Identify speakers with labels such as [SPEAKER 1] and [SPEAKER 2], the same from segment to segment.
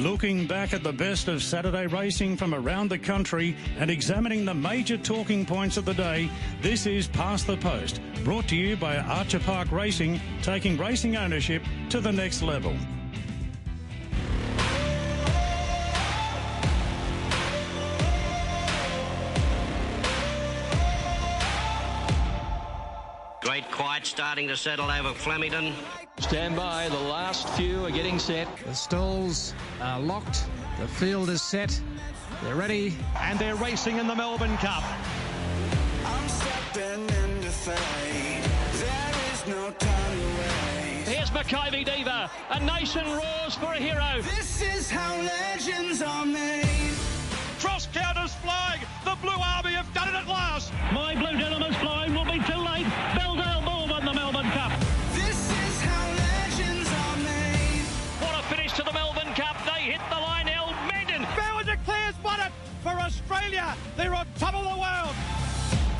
[SPEAKER 1] Looking back at the best of Saturday racing from around the country and examining the major talking points of the day, this is Past the Post, brought to you by Archer Park Racing, taking racing ownership to the next level.
[SPEAKER 2] Great quiet starting to settle over Flemington.
[SPEAKER 3] Stand by. The last few are getting set.
[SPEAKER 4] The stalls are locked. The field is set. They're ready.
[SPEAKER 5] And they're racing in the Melbourne Cup.
[SPEAKER 6] I'm stepping into fate. There is no time to waste.
[SPEAKER 5] Here's Makybe Diva. A nation roars for a hero.
[SPEAKER 6] This is how legends are made.
[SPEAKER 5] Cross Counter's flying. The Blue Army have done it at last.
[SPEAKER 7] My Blue Dilemma's flying
[SPEAKER 5] They're on top of the world.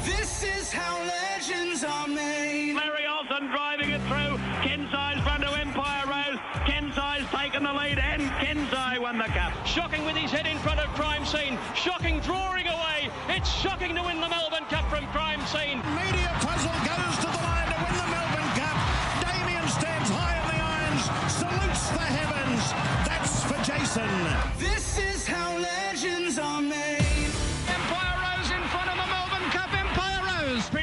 [SPEAKER 6] This is how legends are made.
[SPEAKER 7] Larry Olsen driving it through. Kensei's front to Empire Rose. Kensei's taken the lead and Kensei won the cup.
[SPEAKER 5] Shocking with his head in front of Crime Scene. Shocking drawing away. It's shocking to win the Melbourne Cup from Crime Scene.
[SPEAKER 8] Media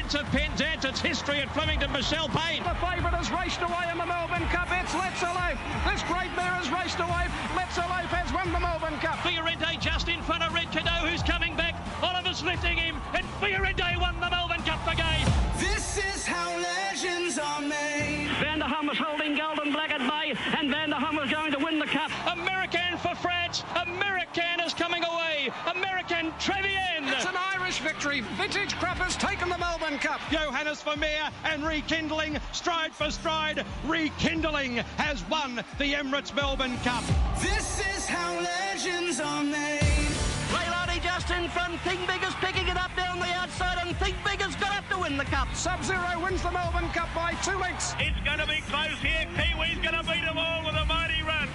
[SPEAKER 5] Rose. Prince of Penzance. It's history at Flemington. Michelle Payne.
[SPEAKER 9] The favourite has raced away in the Melbourne Cup. It's Let's Elope. This great mare has raced away. Let's Elope has won the Melbourne Cup.
[SPEAKER 5] Fiorente just in front of Red Cadeau, who's coming back. Oliver's lifting him, and Fiorente won the Melbourne Cup again.
[SPEAKER 6] This is how legends are made.
[SPEAKER 7] Van der Hum was holding Golden Black at bay, and Van der Hum was going to win the cup.
[SPEAKER 5] Americain for France. Americain is coming away. Americain Trevian.
[SPEAKER 9] It's an Irish victory. Vintage Crop has taken the Melbourne Cup.
[SPEAKER 5] Johannes Vermeer and Rekindling, stride for stride. Rekindling has won the Emirates Melbourne Cup.
[SPEAKER 6] This is how legends are made.
[SPEAKER 2] Leilani just in front. Think Bigger's picking it up down the outside, and Think Bigger's got up to win the cup.
[SPEAKER 9] Sub-Zero wins the Melbourne Cup by two lengths.
[SPEAKER 7] It's going to be close here. Kiwi's going to beat them all with a mighty run.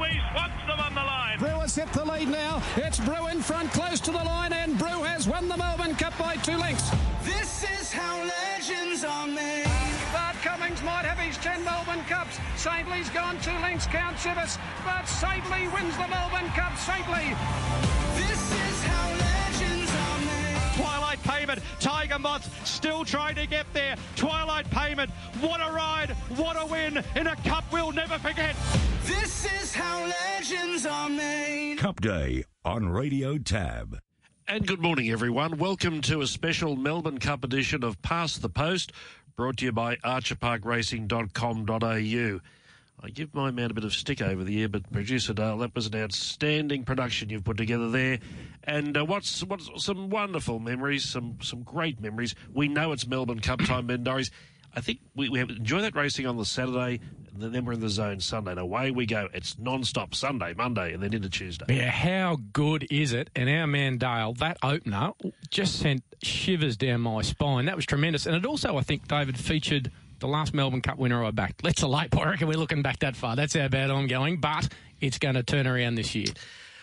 [SPEAKER 7] Kiwi swats them on the line.
[SPEAKER 9] Brew has hit the lead now. It's Brew in front, close to the line, and Brew has won the Melbourne Cup by two lengths.
[SPEAKER 6] This is how legends are made.
[SPEAKER 9] Bart Cummings might have his 10 Melbourne Cups. Saintly's gone two lengths, Count Chivas. But Saintly wins the Melbourne Cup. Saintly.
[SPEAKER 6] This is how legends are made.
[SPEAKER 5] Twilight Payment, Tiger Moth still trying to get there. Twilight Payment, what a ride, what a win in a cup we'll never forget.
[SPEAKER 6] This is how legends are made.
[SPEAKER 10] Cup Day on Radio Tab.
[SPEAKER 11] And good morning, everyone. Welcome to a special Melbourne Cup edition of Past the Post, brought to you by archerparkracing.com.au. I give my man a bit of stick over the year, but producer Dale, that was an outstanding production you've put together there. And uh, what's what's some wonderful memories, some some great memories. We know it's Melbourne Cup time, Ben Dorries. I think we, we enjoy that racing on the Saturday, and then we're in the zone Sunday. And away we go. It's non-stop Sunday, Monday, and then into Tuesday.
[SPEAKER 12] Yeah, how good is it? And our man Dale, that opener just sent shivers down my spine. That was tremendous. And it also, I think, David, featured the last Melbourne Cup winner I backed. Let's Elope, I reckon we're looking back that far. That's how bad I'm going, but it's going to turn around this year.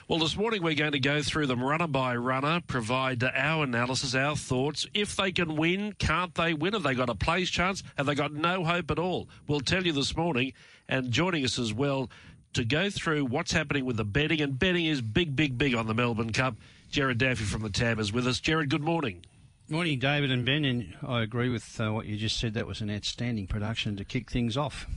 [SPEAKER 11] Well, this morning we're going to go through them runner by runner, provide our analysis, our thoughts. If they can win, can't they win? Have they got a place chance? Have they got no hope at all? We'll tell you this morning. And joining us as well to go through what's happening with the betting, and betting is big, big, big on the Melbourne Cup. Jared Daffy from the Tab is with us. Jared, good morning.
[SPEAKER 13] Morning, David and Ben, and I agree with uh, what you just said. That was an outstanding production to kick things off.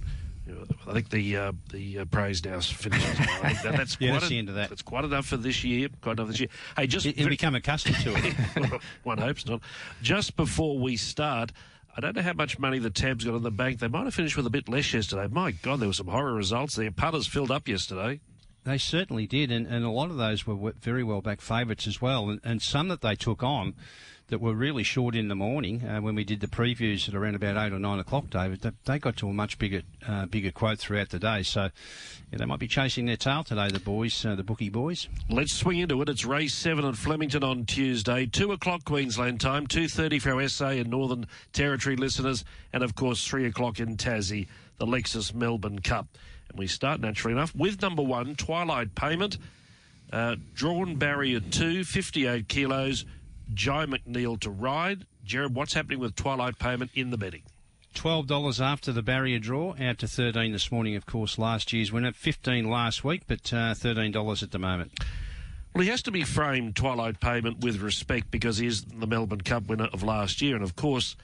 [SPEAKER 11] I think the uh, the uh, praise now is finished. That, that's
[SPEAKER 13] Yeah,
[SPEAKER 11] quite
[SPEAKER 13] that's
[SPEAKER 11] a-
[SPEAKER 13] the end of that.
[SPEAKER 11] That's quite enough for this year. Quite enough this year. Hey, just
[SPEAKER 13] He'll become accustomed to it.
[SPEAKER 11] One hopes not. Just before we start, I don't know how much money the Tab's got in the bank. They might have finished with a bit less yesterday. My God, there were some horror results there. Punters filled up yesterday.
[SPEAKER 13] They certainly did, and, and a lot of those were very well back favourites as well, and, and some that they took on that were really short in the morning uh, when we did the previews at around about eight or nine o'clock, David. They, they got to a much bigger uh, bigger quote throughout the day, so yeah, they might be chasing their tail today, the boys, uh, the bookie boys.
[SPEAKER 11] Let's swing into it. It's race seven at Flemington on Tuesday, two o'clock Queensland time, two thirty for our SA and Northern Territory listeners, and of course three o'clock in Tassie, the Lexus Melbourne Cup. And we start naturally enough with number one, Twilight Payment. Uh, drawn barrier two, 58 kilos. Jye McNeil to ride. Jared, what's happening with Twilight Payment in the betting?
[SPEAKER 13] Twelve dollars after the barrier draw, out to thirteen this morning. Of course, last year's winner, fifteen last week, but uh, thirteen dollars at the moment.
[SPEAKER 11] Well, he has to be framed Twilight Payment with respect because he is the Melbourne Cup winner of last year, and of course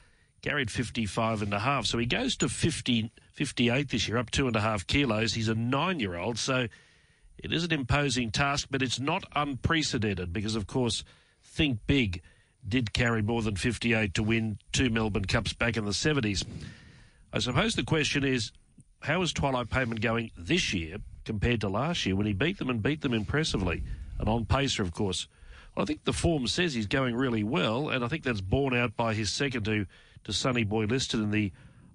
[SPEAKER 11] carried 55 and a half. So he goes to 50, 58 this year, up two and a half kilos. He's a nine-year-old, so it is an imposing task, but it's not unprecedented because, of course, Think Big did carry more than 58 to win two Melbourne Cups back in the 70s. I suppose the question is, how is Twilight Payment going this year compared to last year when he beat them and beat them impressively? And on pacer, of course. Well, I think the form says he's going really well, and I think that's borne out by his second to, to Sonnyboyliston in the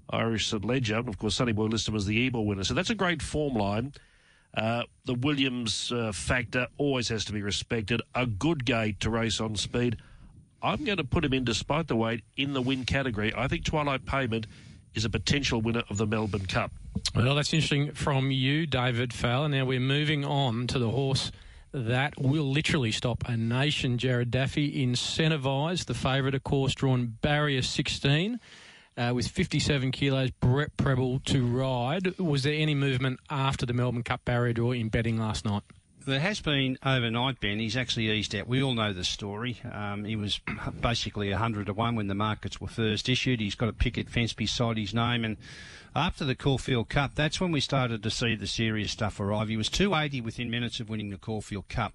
[SPEAKER 11] Irish Ledger. And of course, Sonnyboyliston was the Ebor winner. So that's a great form line. Uh, the Williams uh, factor always has to be respected. A good gate to race on speed. I'm going to put him in, despite the weight, in the win category. I think Twilight Payment is a potential winner of the Melbourne Cup.
[SPEAKER 12] Well, that's interesting from you, David Fowler. Now we're moving on to the horse that will literally stop a nation. Jared Daffy Incentivise, the favourite, of course, drawn barrier 16 uh, with 57 kilos, Brett Prebble to ride. Was there any movement after the Melbourne Cup barrier draw in betting last night?
[SPEAKER 13] There has been overnight, Ben. He's actually eased out. We all know the story. Um, he was basically 100 to 1 when the markets were first issued. He's got a picket fence beside his name. And after the Caulfield Cup, that's when we started to see the serious stuff arrive. He was 280 within minutes of winning the Caulfield Cup.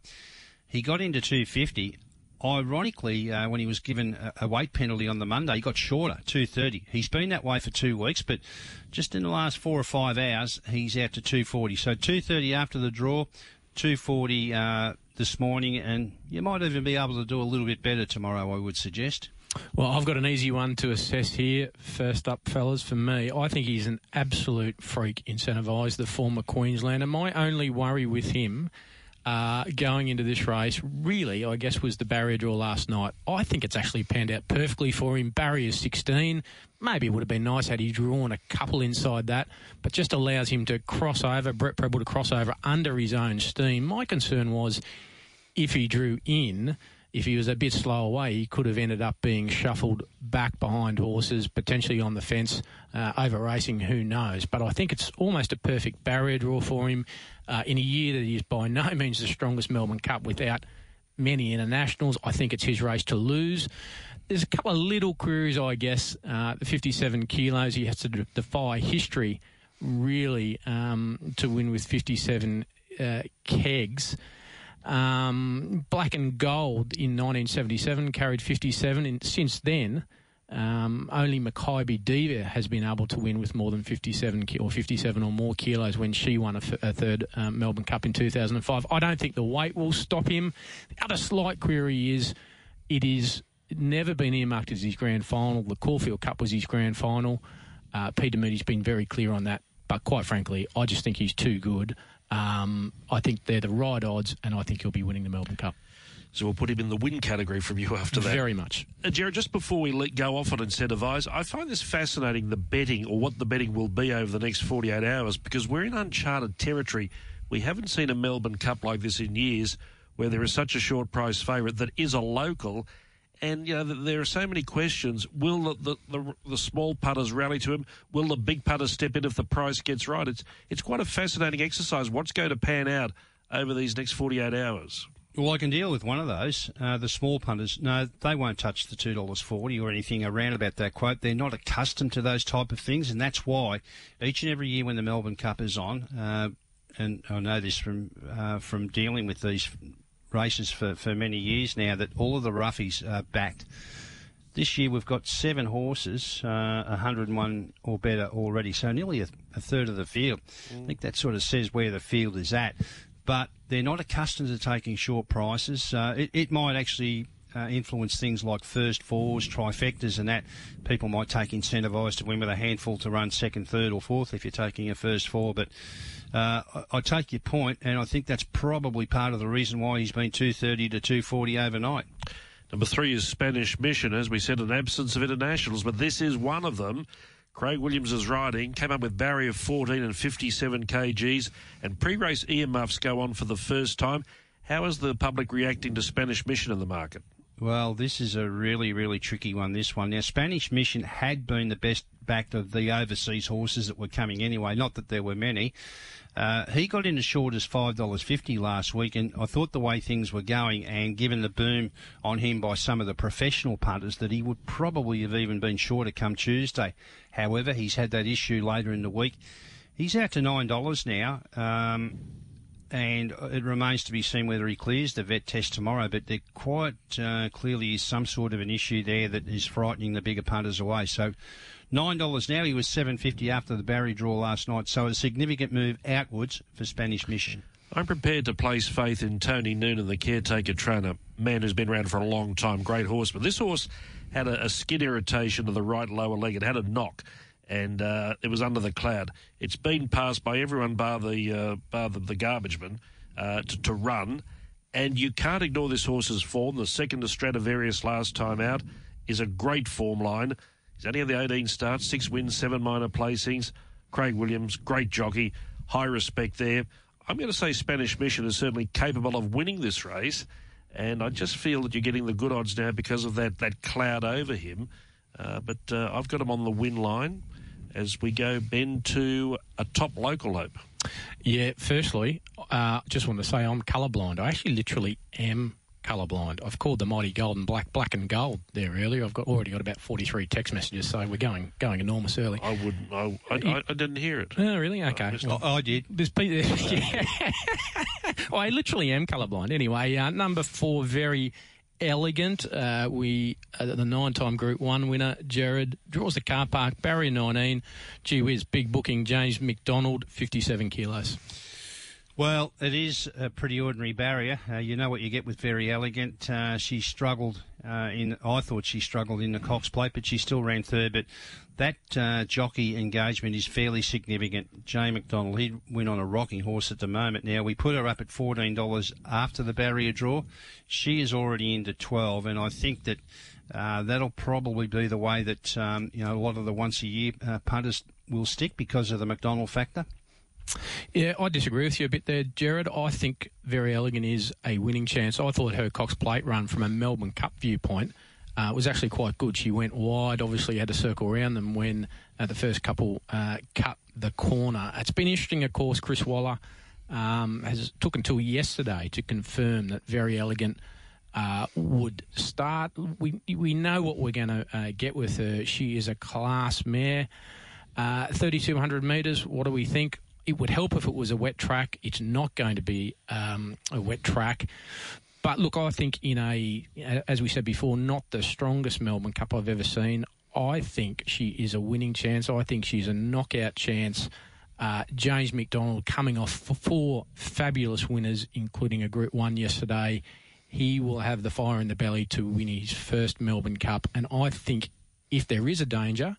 [SPEAKER 13] He got into 250. Ironically, uh, when he was given a, weight penalty on the Monday, he got shorter, 230. He's been that way for two weeks, but just in the last four or five hours, he's out to 240. So 230 after the draw, 240 uh, this morning, and you might even be able to do a little bit better tomorrow, I would suggest.
[SPEAKER 12] Well, I've got an easy one to assess here. First up, fellas, for me, I think he's an absolute freak Incentivise, the former Queenslander. My only worry with him uh, going into this race, really, I guess, was the barrier draw last night. I think it's actually panned out perfectly for him. Barrier 16. Maybe it would have been nice had he drawn a couple inside that, but just allows him to cross over, Brett Prebble to cross over under his own steam. My concern was if he drew in if he was a bit slow away, he could have ended up being shuffled back behind horses, potentially on the fence, uh, over racing, who knows. But I think it's almost a perfect barrier draw for him uh, in a year that is by no means the strongest Melbourne Cup without many internationals. I think it's his race to lose. There's a couple of little queries, I guess. Uh, the 57 kilos, he has to defy history, really, um, to win with 57 uh, kegs. Um, Black and Gold in 1977 carried 57. And since then, um, only Makybe Diva has been able to win with more than 57 or 57 or more kilos when she won a, f- a third um, Melbourne Cup in 2005. I don't think the weight will stop him. The other slight query is it is never been earmarked as his grand final. The Caulfield Cup was his grand final. Uh, Peter Moody's been very clear on that. But quite frankly, I just think he's too good. Um, I think they're the right odds, and I think he'll be winning the Melbourne Cup.
[SPEAKER 11] So we'll put him in the win category from you after that.
[SPEAKER 12] Very much.
[SPEAKER 11] Uh, Jared, just before we let go off on incentivise, I find this fascinating the betting or what the betting will be over the next 48 hours because we're in uncharted territory. We haven't seen a Melbourne Cup like this in years where there is such a short price favourite that is a local and you know there are so many questions. Will the, the, the, the, small putters rally to him? Will the big putters step in if the price gets right? It's it's quite a fascinating exercise. What's going to pan out over these next forty eight hours?
[SPEAKER 13] Well, I can deal with one of those. Uh, the small punters, no, they won't touch the two dollars forty or anything around about that quote. They're not accustomed to those type of things, and that's why each and every year when the Melbourne Cup is on, uh, and I know this from uh, from dealing with these races for, for many years now that all of the roughies are backed. This year we've got seven horses, uh, 101 or better already, so nearly a, a third of the field. Mm. I think that sort of says where the field is at. But they're not accustomed to taking short prices. Uh, it, it might actually uh, influence things like first fours, trifectas, and that people might take Incentivise to win with a handful to run second, third, or fourth if you're taking a first four. But uh, I, I, take your point, and I think that's probably part of the reason why he's been 230 to 240 overnight.
[SPEAKER 11] Number three is Spanish Mission, as we said, an absence of internationals, but this is one of them. Craig Williams is riding, came up with barrier 14 and 57 kgs, and pre-race earmuffs go on for the first time. How is the public reacting to Spanish Mission in the market?
[SPEAKER 13] Well, this is a really, really tricky one, this one. Now, Spanish Mission had been the best backed of the overseas horses that were coming anyway, not that there were many. Uh, he got in as short as $5.50 last week, and I thought the way things were going, and given the boom on him by some of the professional punters, that he would probably have even been shorter come Tuesday. However, he's had that issue later in the week. He's out to $9 now. Um, and it remains to be seen whether he clears the vet test tomorrow. But there quite uh, clearly is some sort of an issue there that is frightening the bigger punters away. So nine dollars now. He was seven fifty after the Barry draw last night. So a significant move outwards for Spanish Mission.
[SPEAKER 11] I'm prepared to place faith in Tony Noonan, the caretaker trainer, man who's been around for a long time, great horse. But This horse had a, a skin irritation of the right lower leg. It had a knock and uh, it was under the cloud. It's been passed by everyone bar the uh, bar the, the garbage man uh, to, to, run, and you can't ignore this horse's form. The second to Stradivarius last time out is a great form line. He's only had the 18 starts, six wins, seven minor placings. Craig Williams, great jockey, high respect there. I'm going to say Spanish Mission is certainly capable of winning this race, and I just feel that you're getting the good odds now because of that that cloud over him. Uh, but uh, I've got him on the win line as we go, Ben, to a top local hope.
[SPEAKER 12] Yeah, firstly, uh, just want to say I'm colourblind. I actually literally am colourblind. I've called the mighty golden black black and gold there earlier. I've got already got about 43 text messages, so we're going going enormous early.
[SPEAKER 11] I wouldn't. I, I, I didn't hear it.
[SPEAKER 12] Oh, really? Okay.
[SPEAKER 13] Well, I did.
[SPEAKER 12] There's yeah. well, I literally am colourblind. Anyway, uh, number four, very elegant. Uh, we uh, the nine-time Group One winner, Jared draws the car park. Barrier 19. Gee whiz, big booking. James McDonald, 57 kilos.
[SPEAKER 13] Well, it is a pretty ordinary barrier. Uh, you know what you get with Very Elegant. Uh, she struggled uh, in. I thought she struggled in the Cox Plate, but she still ran third. But that uh, jockey engagement is fairly significant. Jay McDonald, he went on a rocking horse at the moment. Now we put her up at fourteen dollars after the barrier draw. She is already into twelve, and I think that. Uh, that'll probably be the way that um, you know a lot of the once a year uh, punters will stick because of the McDonald factor.
[SPEAKER 12] Yeah, I disagree with you a bit there, Jared. I think Very Elegant is a winning chance. I thought her Cox Plate run from a Melbourne Cup viewpoint uh, was actually quite good. She went wide, obviously had to circle around them when uh, the first couple uh, cut the corner. It's been interesting, of course. Chris Waller um, has took until yesterday to confirm that Very Elegant. Uh, would start. We we know what we're going to uh, get with her. She is a class mare. Uh, 3,200 metres. What do we think? It would help if it was a wet track. It's not going to be um, a wet track. But look, I think in a, as we said before, not the strongest Melbourne Cup I've ever seen. I think she is a winning chance. I think she's a knockout chance. Uh, James McDonald coming off four fabulous winners, including a Group 1 yesterday. He will have the fire in the belly to win his first Melbourne Cup. And I think if there is a danger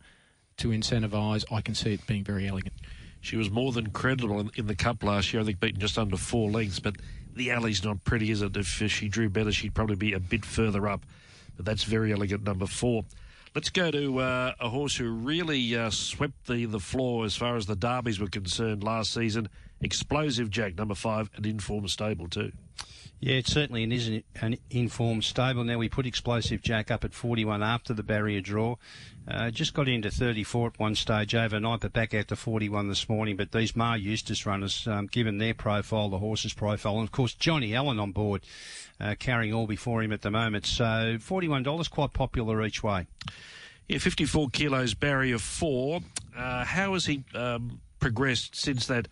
[SPEAKER 12] to incentivise, I can see it being very elegant.
[SPEAKER 11] She was more than credible in, in the Cup last year. I think beaten just under four lengths, but the alley's not pretty, is it? If she drew better, she'd probably be a bit further up. But that's very elegant, number four. Let's go to uh, a horse who really uh, swept the, the floor as far as the derbies were concerned last season. Explosive Jack, number five, an informed stable too.
[SPEAKER 13] Yeah, it certainly is an, an informed stable. Now we put Explosive Jack up at 41 after the barrier draw. Uh, just got into 34 at one stage overnight, but back out to 41 this morning. But these Maher Eustace runners, um, given their profile, the horse's profile, and of course Johnny Allen on board, uh, carrying all before him at the moment. So $41, quite popular each way.
[SPEAKER 11] Yeah, 54 kilos, barrier four. Uh, how has he um, progressed since that?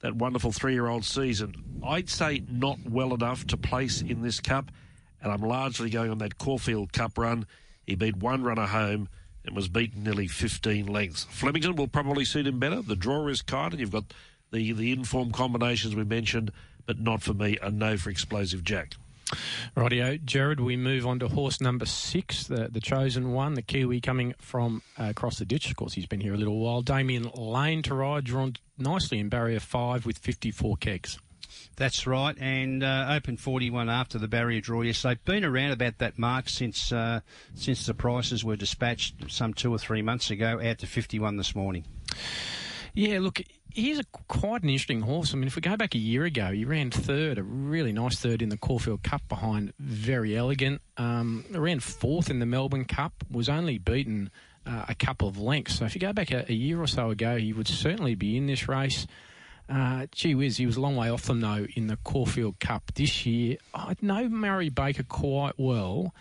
[SPEAKER 11] That wonderful three year old season. I'd say not well enough to place in this cup, and I'm largely going on that Caulfield Cup run. He beat one runner home and was beaten nearly 15 lengths. Flemington will probably suit him better. The draw is kind, and you've got the, the informed combinations we mentioned, but not for me. A no for Explosive Jack.
[SPEAKER 12] Rightio, Jared, we move on to horse number six, the, the chosen one, the Kiwi coming from uh, across the ditch. Of course, he's been here a little while. Damian Lane to ride, drawn nicely in barrier five with 54 kegs.
[SPEAKER 13] That's right, and uh, open 41 after the barrier draw. Yes, they've been around about that mark since uh, since the prices were dispatched some two or three months ago, out to 51 this morning.
[SPEAKER 12] Yeah, look, he's a, quite an interesting horse. I mean, if we go back a year ago, he ran third, a really nice third in the Caulfield Cup behind Very Elegant. Um, ran fourth in the Melbourne Cup, was only beaten uh, a couple of lengths. So if you go back a, a, year or so ago, he would certainly be in this race. Uh, gee whiz, he was a long way off them though in the Caulfield Cup this year. I know Murray Baker quite well,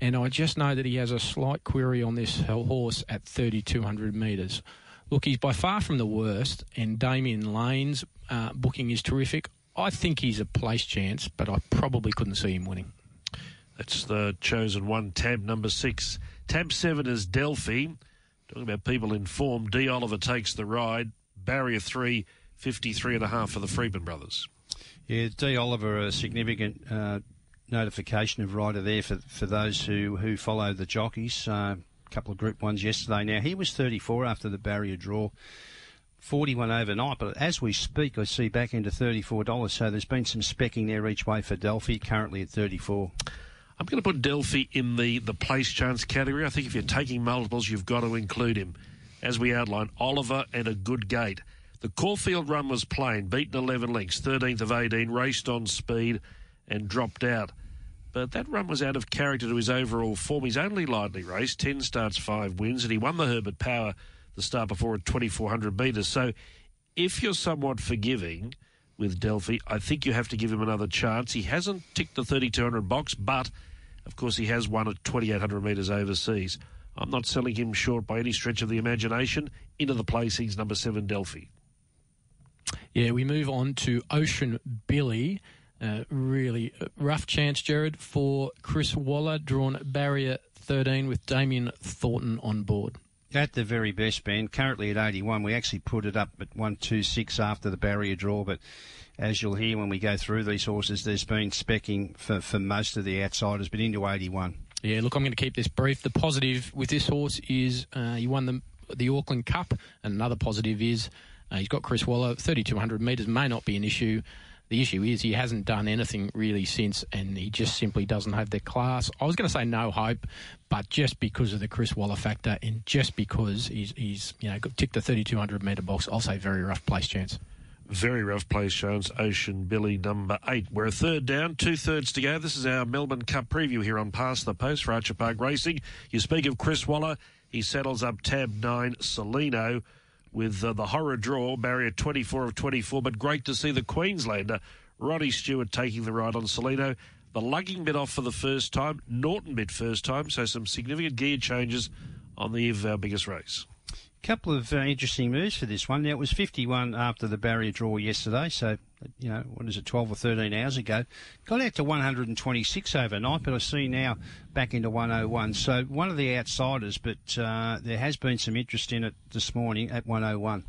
[SPEAKER 12] and I just know that he has a slight query on this horse at 3,200 metres. Look, he's by far from the worst, and Damian Lane's uh, booking is terrific. I think he's a place chance, but I probably couldn't see him winning.
[SPEAKER 11] That's the chosen one, tab number six. Tab seven is Delphi. Talking about people in form, D. Oliver takes the ride. Barrier three, 53 and a half for the Freedman brothers.
[SPEAKER 13] Yeah, D. Oliver, a significant uh, notification of rider there for, for those who, who follow the jockeys. Uh, a couple of Group Ones yesterday. Now he was 34 after the barrier draw. 41 overnight, but as we speak, I see back into $34. So there's been some specking there each way for Delphi, currently at 34.
[SPEAKER 11] I'm going to put Delphi in the, the place chance category. I think if you're taking multiples, you've got to include him. As we outlined, Oliver and a good gate. The Caulfield run was plain, beaten 11 lengths, 13th of 18, raced on speed and dropped out but that run was out of character to his overall form. He's only lightly raced, 10 starts, 5 wins, and he won the Herbert Power the start before at 2,400 metres. So if you're somewhat forgiving with Delphi, I think you have to give him another chance. He hasn't ticked the 3,200 box, but of course he has won at 2,800 metres overseas. I'm not selling him short by any stretch of the imagination. Into the placings, number seven, Delphi.
[SPEAKER 12] Yeah, we move on to Ocean Billy. Uh, really rough chance, Jared, for Chris Waller, drawn barrier 13 with Damien Thornton on board.
[SPEAKER 13] At the very best, Ben. Currently at 81. We actually put it up at 126 after the barrier draw, but as you'll hear when we go through these horses, there's been specking for, for most of the outsiders, but into 81.
[SPEAKER 12] Yeah, look, I'm going to keep this brief. The positive with this horse is uh, he won the, the Auckland Cup, and another positive is uh, he's got Chris Waller. 3,200 metres may not be an issue. The issue is he hasn't done anything really since, and he just simply doesn't have the class. I was going to say no hope, but just because of the Chris Waller factor, and just because he's, he's you know ticked the 3,200 metre box, I'll say very rough place chance.
[SPEAKER 11] Very rough place chance. Ocean Billy number eight. We're a third down, two thirds to go. This is our Melbourne Cup preview here on Past the Post for Archer Park Racing. You speak of Chris Waller. He settles up tab nine, Salino with uh, the horror draw, barrier 24 of 24. But great to see the Queenslander, Ronnie Stewart, taking the ride on Salino. The lugging bit off for the first time, Norton bit first time, so some significant gear changes on the eve of our biggest race A
[SPEAKER 13] couple of uh, interesting moves for this one. Now, it was 51 after the barrier draw yesterday, so, you know, what is it, 12 or 13 hours ago. Got out to 126 overnight, but I see now back into 101. So, one of the outsiders, but uh, there has been some interest in it this morning at 101.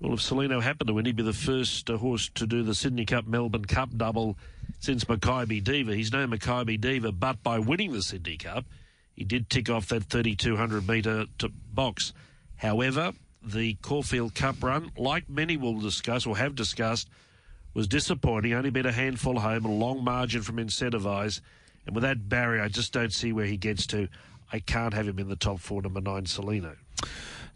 [SPEAKER 11] Well, if Salino happened to win, he'd be the first uh, horse to do the Sydney Cup, Melbourne Cup double since Makybe Diva. He's no Makybe Diva, but by winning the Sydney Cup, he did tick off that 3,200 metre box. However, the Caulfield Cup run, like many will discuss or have discussed, was disappointing. Only beat a handful home, a long margin from Incentivise. And with that barrier, I just don't see where he gets to. I can't have him in the top four, number nine, Salino.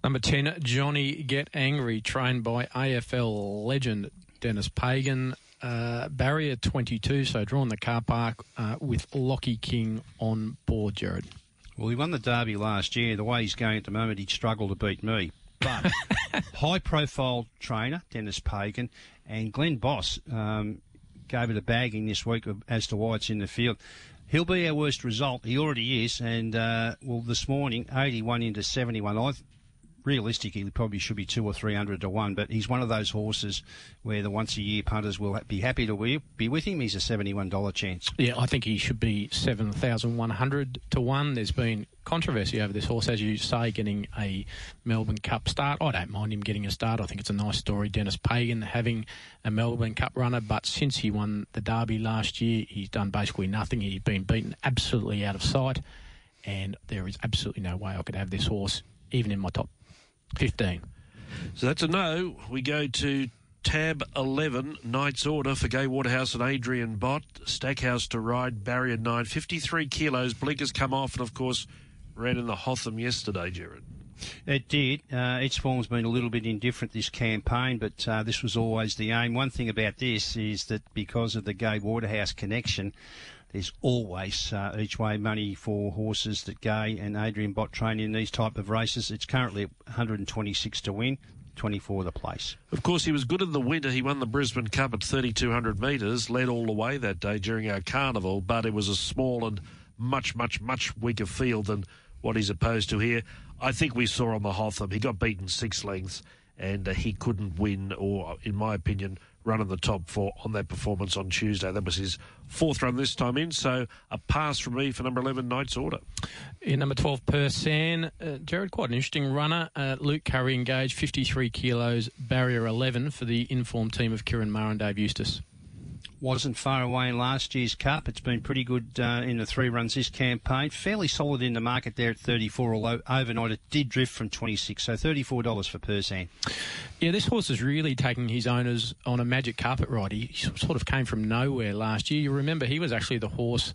[SPEAKER 12] Number 10, Johnny Get Angry, trained by AFL legend Dennis Pagan. Uh, barrier 22, so drawn the car park uh, with Lockie King on board, Jared.
[SPEAKER 13] Well, he won the Derby last year. The way he's going at the moment, he'd struggle to beat me. But high profile trainer, Dennis Pagan, and Glenn Boss um, gave it a bagging this week as to why it's in the field. He'll be our worst result. He already is. And, uh, well, this morning, 81 into 71. I realistically, he probably should be two or three hundred to one. But he's one of those horses where the once a year punters will be happy to be with him. He's a seventy-one dollar chance.
[SPEAKER 12] Yeah, I think he should be seven thousand one hundred to one. There's been controversy over this horse, as you say, getting a Melbourne Cup start. I don't mind him getting a start. I think it's a nice story. Dennis Pagan having a Melbourne Cup runner, but since he won the Derby last year, he's done basically nothing. He's been beaten absolutely out of sight, and there is absolutely no way I could have this horse even in my top 15.
[SPEAKER 11] So that's a no. We go to tab 11, Knight's Order for Gai Waterhouse and Adrian Bott. Stackhouse to ride, barrier 9, 53 kilos. Blinkers come off, and of course, ran in the Hotham yesterday, Jared.
[SPEAKER 13] It did. Uh, its form's been a little bit indifferent this campaign, but uh, this was always the aim. One thing about this is that because of the Gai Waterhouse connection, there's always uh, each way money for horses that Gai and Adrian Bott train in these type of races. It's currently 126 to win. 24 the place.
[SPEAKER 11] Of course, he was good in the winter. He won the Brisbane Cup at 3,200 metres, led all the way that day during our carnival, but it was a small and much, much, much weaker field than what he's opposed to here. I think we saw on the Hotham, he got beaten six lengths and uh, he couldn't win, or in my opinion, run in the top four on that performance on Tuesday. That was his fourth run this time in, so a pass from me for number 11, Knight's Order.
[SPEAKER 12] In number 12, Persan. Uh, Jared, quite an interesting runner. Uh, Luke Currie engaged, 53 kilos, barrier 11 for the informed team of Kieran Maher and Dave Eustace
[SPEAKER 13] wasn't far away in last year's Cup. It's been pretty good uh, in the three runs this campaign. Fairly solid in the market there at 34, although overnight it did drift from 26. So $34 for Persan.
[SPEAKER 12] Yeah, this horse is really taking his owners on a magic carpet ride. He sort of came from nowhere last year. You remember he was actually the horse.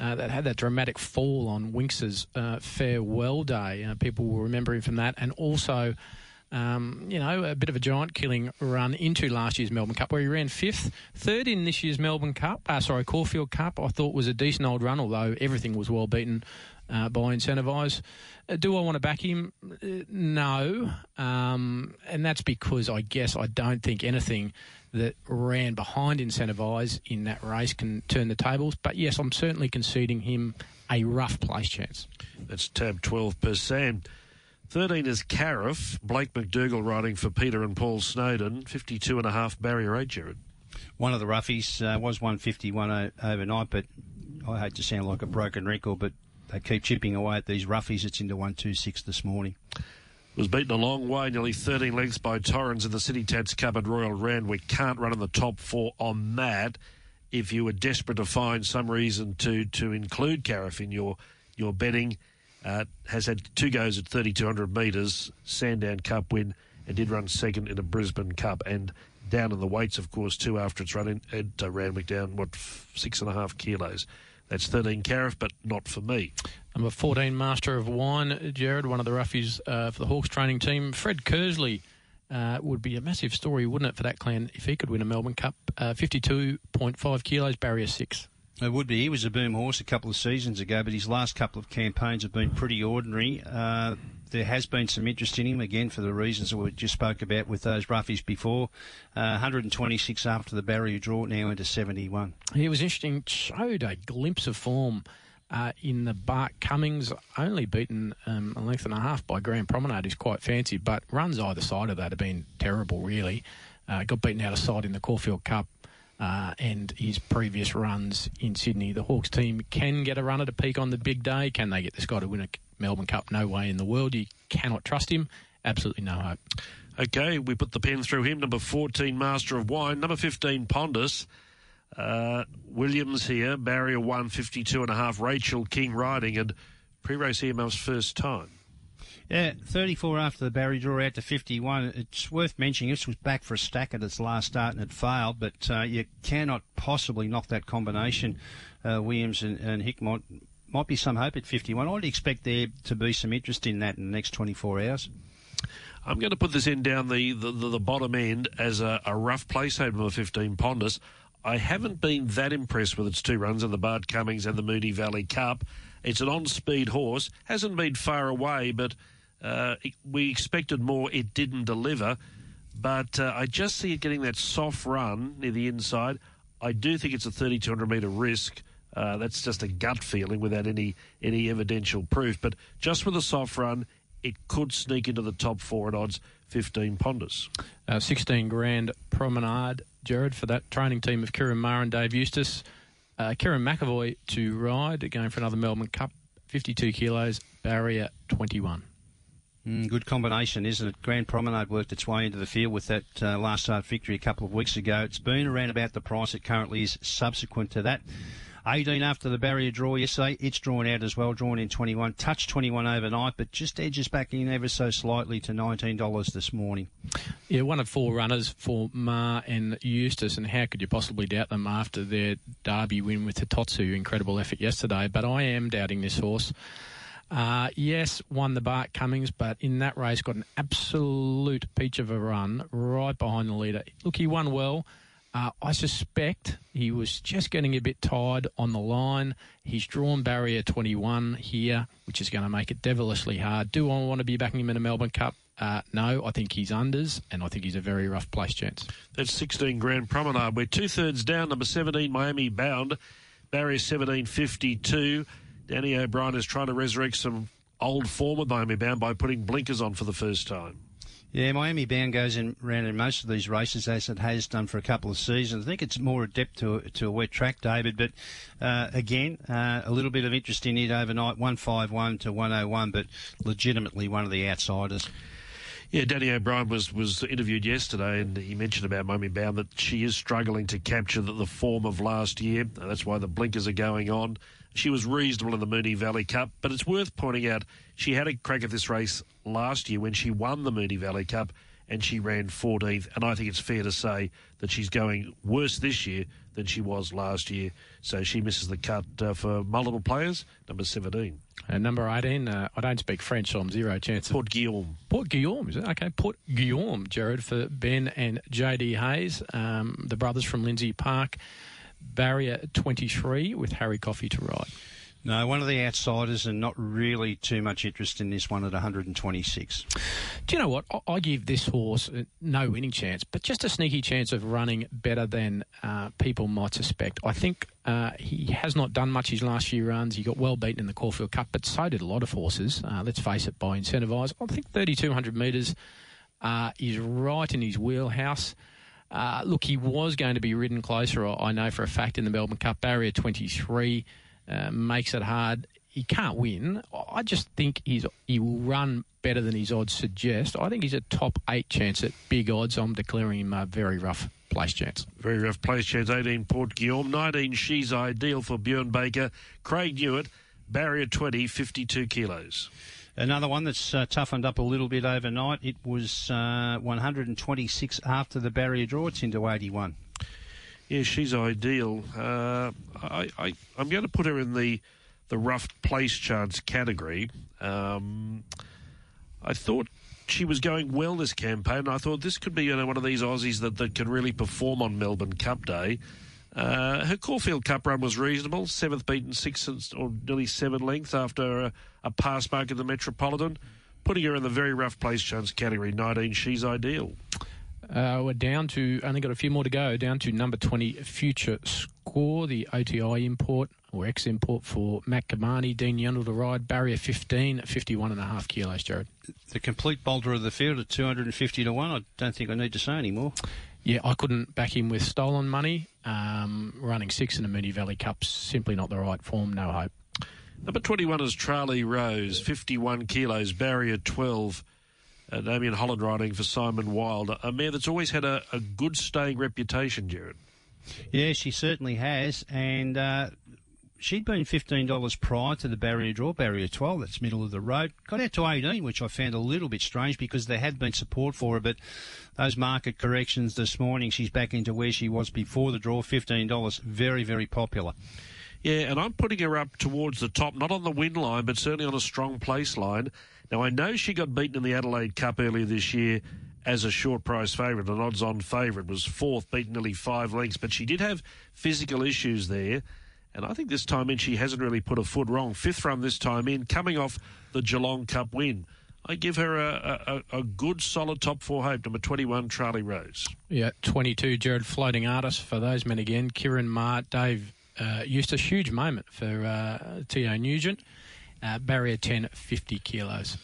[SPEAKER 12] Uh, that had that dramatic fall on Winx's uh, farewell day. Uh, people will remember him from that, and also um, you know, a bit of a giant killing run into last year's Melbourne Cup, where he ran fifth, third in this year's Melbourne Cup. Uh, sorry, Caulfield Cup. I thought was a decent old run, although everything was well beaten uh, by Incentivise. Uh, do I want to back him? Uh, no, um, and that's because I guess I don't think anything that ran behind Incentivise in that race can turn the tables. But yes, I'm certainly conceding him a rough place chance.
[SPEAKER 11] That's tab 12 Persan. 13 is Cariff. Blake McDougall riding for Peter and Paul Snowden. 52 and a half barrier eight, Jared.
[SPEAKER 13] One of the roughies uh, was 151 overnight, but I hate to sound like a broken record, but they keep chipping away at these roughies. It's into 126 this morning.
[SPEAKER 11] Was beaten a long way, nearly 13 lengths by Torrens in the City Tats Cup at Royal We Can't run in the top four on that. If you were desperate to find some reason to to include Cariff in your your betting, uh, has had two goes at 3,200 metres, Sandown Cup win, and did run second in a Brisbane Cup. And down in the weights, of course, too, after its run in at uh, Randwick down, what, six and a half kilos. That's 13 Cariff, but not for me.
[SPEAKER 12] Number 14, Master of Wine, Jared, one of the roughies uh, for the Hawkes training team. Fred Kersley uh, would be a massive story, wouldn't it, for that clan if he could win a Melbourne Cup? Uh, 52.5 kilos, barrier six.
[SPEAKER 13] It would be. He was a boom horse a couple of seasons ago, but his last couple of campaigns have been pretty ordinary. Uh, there has been some interest in him again for the reasons that we just spoke about with those roughies before. Uh, 126 after the barrier draw, now into 71.
[SPEAKER 12] He was interesting. Showed a glimpse of form. Uh, in the Bart Cummings, only beaten um, a length and a half by Grand Promenade, is quite fancy, but runs either side of that have been terrible, really. Uh, got beaten out of sight in the Caulfield Cup uh, and his previous runs in Sydney. The Hawkes team can get a runner to peak on the big day. Can they get this guy to win a Melbourne Cup? No way in the world. You cannot trust him. Absolutely no hope.
[SPEAKER 11] Okay, we put the pen through him. Number 14, Master of Wine. Number 15, Pondus. Uh, Williams here, barrier 152 and a half. Rachel King riding, and pre-race EML's first time.
[SPEAKER 13] Yeah, 34 after the barrier draw out to 51. It's worth mentioning this was back for a stack at its last start and it failed, but uh, you cannot possibly knock that combination. Uh, Williams and, and Hickmott might be some hope at 51. I'd expect there to be some interest in that in the next 24 hours.
[SPEAKER 11] I'm going to put this in down the, the, the bottom end as a, a rough placeholder number 15, Pondus. I haven't been that impressed with its two runs in the Bart Cummings and the Moonee Valley Cup. It's an on-speed horse, hasn't been far away, but uh, we expected more. It didn't deliver. But uh, I just see it getting that soft run near the inside. I do think it's a 3,200 metre risk. Uh, that's just a gut feeling without any any evidential proof. But just with a soft run, it could sneak into the top four at odds 15 Pondus.
[SPEAKER 12] Uh, 16 grand promenade, Jared, for that training team of Kieran Maher and Dave Eustace. Uh, Kerrin McEvoy to ride, going for another Melbourne Cup, 52 kilos, barrier 21.
[SPEAKER 13] Mm, good combination, isn't it? Grand Promenade worked its way into the field with that uh, last start victory a couple of weeks ago. It's been around about the price it currently is subsequent to that. 18 after the barrier draw yesterday. It's drawn out as well, drawn in 21. Touch 21 overnight, but just edges back in ever so slightly to $19 this morning.
[SPEAKER 12] Yeah, one of four runners for Maher and Eustace, and how could you possibly doubt them after their derby win with Hitotsu? Incredible effort yesterday, but I am doubting this horse. Uh, yes, won the Bart Cummings, but in that race got an absolute peach of a run right behind the leader. Look, he won well. Uh, I suspect he was just getting a bit tired on the line. He's drawn barrier 21 here, which is going to make it devilishly hard. Do I want to be backing him in a Melbourne Cup? Uh, no, I think he's unders, and I think he's a very rough place chance.
[SPEAKER 11] That's 16 Grand Promenade. We're two thirds down. Number 17, Miami Bound. Barrier 1752. Danny O'Brien is trying to resurrect some old form with Miami Bound by putting blinkers on for the first time.
[SPEAKER 13] Yeah, Miami Bound goes in around in most of these races as it has done for a couple of seasons. I think it's more adept to to a wet track, David. But uh, again, uh, a little bit of interest in it overnight, one five one to one oh one, but legitimately one of the outsiders.
[SPEAKER 11] Yeah, Danny O'Brien was, was interviewed yesterday, and he mentioned about Miami Bound that she is struggling to capture the, the form of last year. That's why the blinkers are going on. She was reasonable in the Moonee Valley Cup, but it's worth pointing out she had a crack at this race last year when she won the Moonee Valley Cup and she ran 14th. And I think it's fair to say that she's going worse this year than she was last year. So she misses the cut uh, for multiple players, number 17.
[SPEAKER 12] And number 18, uh, I don't speak French, so I'm zero chance.
[SPEAKER 11] Port Guillaume.
[SPEAKER 12] Port Guillaume, is it? Okay, Port Guillaume, Jared, for Ben and JD Hayes, um, the brothers from Lindsay Park. Barrier 23 with Harry Coffey to ride.
[SPEAKER 13] No, one of the outsiders, and not really too much interest in this one at 126.
[SPEAKER 12] Do you know what? I- I give this horse uh, no winning chance, but just a sneaky chance of running better than uh, people might suspect. I think uh, he has not done much his last few runs. He got well beaten in the Caulfield Cup, but so did a lot of horses. Uh, let's face it, by Incentivise. I think 3,200 metres uh, is right in his wheelhouse. Uh, look, he was going to be ridden closer, I know for a fact, in the Melbourne Cup. Barrier 23 uh, makes it hard. He can't win. I just think he's he will run better than his odds suggest. I think he's a top eight chance at big odds. I'm declaring him a very rough place chance.
[SPEAKER 11] Very rough place chance. 18 Port Guillaume. 19 She's Ideal for Bjorn Baker. Craig Newitt. Barrier 20, 52 kilos.
[SPEAKER 13] Another one that's uh, toughened up a little bit overnight. It was uh, 126 after the barrier draw. It's into 81.
[SPEAKER 11] Yeah, she's ideal. Uh, I, I, I'm going to put her in the the rough place chance category. Um, I thought she was going well this campaign. I thought this could be you know, one of these Aussies that, that can really perform on Melbourne Cup Day. Uh, her Caulfield Cup run was reasonable, seventh beaten six or nearly seven lengths after a, a pass mark in the Metropolitan, putting her in the very rough place chance category. 19, she's ideal.
[SPEAKER 12] Uh, we're down to only got a few more to go. Down to number twenty, Future Score, the OTI import or ex import for Matt Cumani, Dean Yendall to ride. Barrier 15 at 51 and a half kilos, Jared.
[SPEAKER 13] The complete boulder of the field at 250 to 1. I don't think I need to say any more.
[SPEAKER 12] Yeah, I couldn't back him with stolen money. Um, running six in the Moonee Valley Cup, simply not the right form. No hope.
[SPEAKER 11] Number 21 is Tralee Rose, 51 kilos, barrier 12. Uh, Damien Holland riding for Symon Wilde, a mare that's always had a, a good staying reputation, Jared.
[SPEAKER 13] Yeah, she certainly has. And uh, she'd been $15 prior to the barrier draw, barrier 12, that's middle of the road. Got out to 18, which I found a little bit strange because there had been support for her, but those market corrections this morning, she's back into where she was before the draw, $15. Very, very popular.
[SPEAKER 11] Yeah, and I'm putting her up towards the top, not on the win line, but certainly on a strong place line. Now, I know she got beaten in the Adelaide Cup earlier this year as a short price favourite, an odds on favourite, was fourth, beaten nearly five lengths, but she did have physical issues there. And I think this time in, she hasn't really put a foot wrong. Fifth run this time in, coming off the Geelong Cup win. I give her a, a, a good, solid top four hope. Number 21, Tralee Rose.
[SPEAKER 12] Yeah, 22, Jared Floating Artist for those men again. Kieran Maher, Dave uh, Eustace, huge moment for uh, T.O. Nugent. Uh, barrier 10, 50 kilos.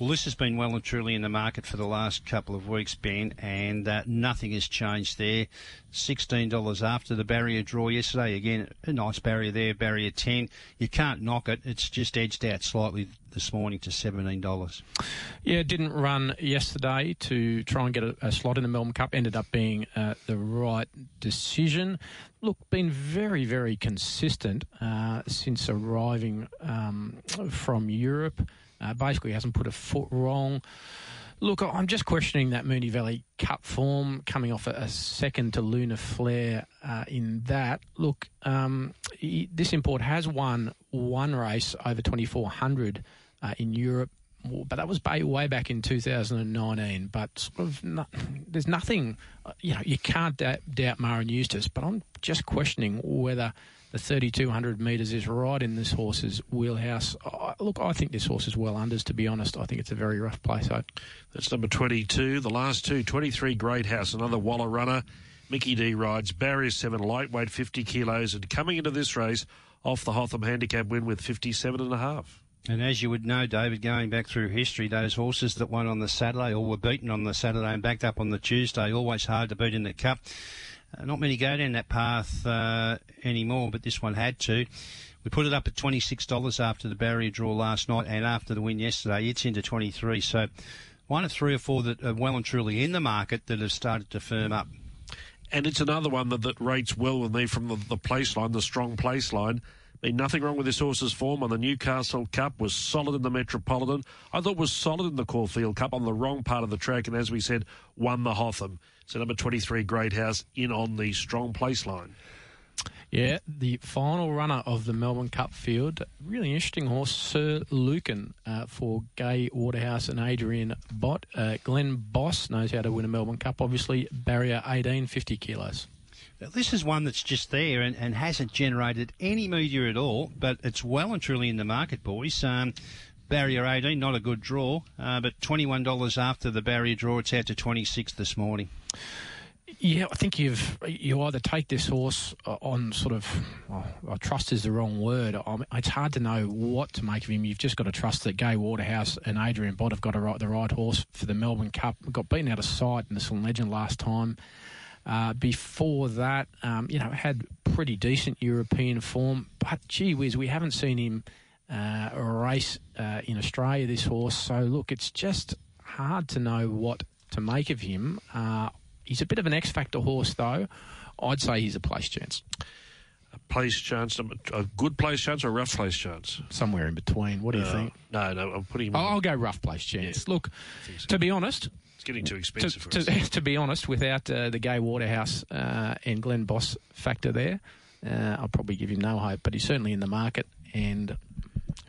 [SPEAKER 13] Well, this has been well and truly in the market for the last couple of weeks, Ben, and uh, nothing has changed there. $16 after the barrier draw yesterday. Again, a nice barrier there, barrier 10. You can't knock it. It's just edged out slightly this morning to $17.
[SPEAKER 12] Yeah, didn't run yesterday to try and get a, a slot in the Melbourne Cup. Ended up being uh, the right decision. Look, been very, very consistent uh, since arriving um, from Europe. Uh, basically, hasn't put a foot wrong. Look, I'm just questioning that Moonee Valley Cup form coming off a, a second to Lunar Flare uh, in that. Look, um, he, this import has won one race over 2400 uh, in Europe, but that was way, back in 2019. But sort of, there's nothing, uh, you know, you can't doubt, doubt Maher Eustace, but I'm just questioning whether the 3,200 metres is right in this horse's wheelhouse. I, look, I think this horse is well unders, to be honest. I think it's a very rough place. So.
[SPEAKER 11] That's number 22. The last two, 23 Great House, another Waller runner. Mickey D rides barrier 7, lightweight 50 kilos, and coming into this race off the Hotham handicap win with 57 and a half.
[SPEAKER 13] And as you would know, David, going back through history, those horses that won on the Saturday or were beaten on the Saturday and backed up on the Tuesday, always hard to beat in the Cup. Uh, not many go down that path uh, anymore, but this one had to. We put it up at $26 after the barrier draw last night and after the win yesterday. It's into 23 So one of three or four that are well and truly in the market that have started to firm up.
[SPEAKER 11] And it's another one that, that rates well with me from the, the place line, the strong place line. Been nothing wrong with this horse's form on the Newcastle Cup. Was solid in the Metropolitan. I thought was solid in the Caulfield Cup on the wrong part of the track, and as we said, won the Hotham. So number 23, Great House, in on the strong place line.
[SPEAKER 12] Yeah, the final runner of the Melbourne Cup field. Really interesting horse, Sir Lucan, uh, for Gai Waterhouse and Adrian Bott. Uh, Glenn Boss knows how to win a Melbourne Cup, obviously. Barrier 18, 50 kilos.
[SPEAKER 13] This is one that's just there and, and hasn't generated any media at all, but it's well and truly in the market, boys. Um, barrier 18, not a good draw, uh, but $21 after the barrier draw, it's out to 26 this morning.
[SPEAKER 12] Yeah, I think you've you either take this horse uh, on sort of well, trust is the wrong word. I mean, it's hard to know what to make of him. You've just got to trust that Gai Waterhouse and Adrian Bott have got the right horse for the Melbourne Cup. Got beaten out of sight in the Swan Legend last time. Uh, before that, um, you know, had pretty decent European form, but gee whiz, we haven't seen him uh, race uh, in Australia. This horse, so look, it's just hard to know what to make of him. He's a bit of an X factor horse, though. I'd say he's a place chance.
[SPEAKER 11] A place chance, a good place chance, or a rough place chance?
[SPEAKER 12] Somewhere in between. What do you
[SPEAKER 11] Uh,
[SPEAKER 12] think?
[SPEAKER 11] No, no, I'm putting him.
[SPEAKER 12] I'll, I'll go rough place chance. Look, to be honest,
[SPEAKER 11] It's getting too expensive
[SPEAKER 12] to,
[SPEAKER 11] for us.
[SPEAKER 12] to, to be honest, without uh, the Gai Waterhouse uh, and Glenn Boss factor there, uh, I'll probably give him no hope. But he's certainly in the market, and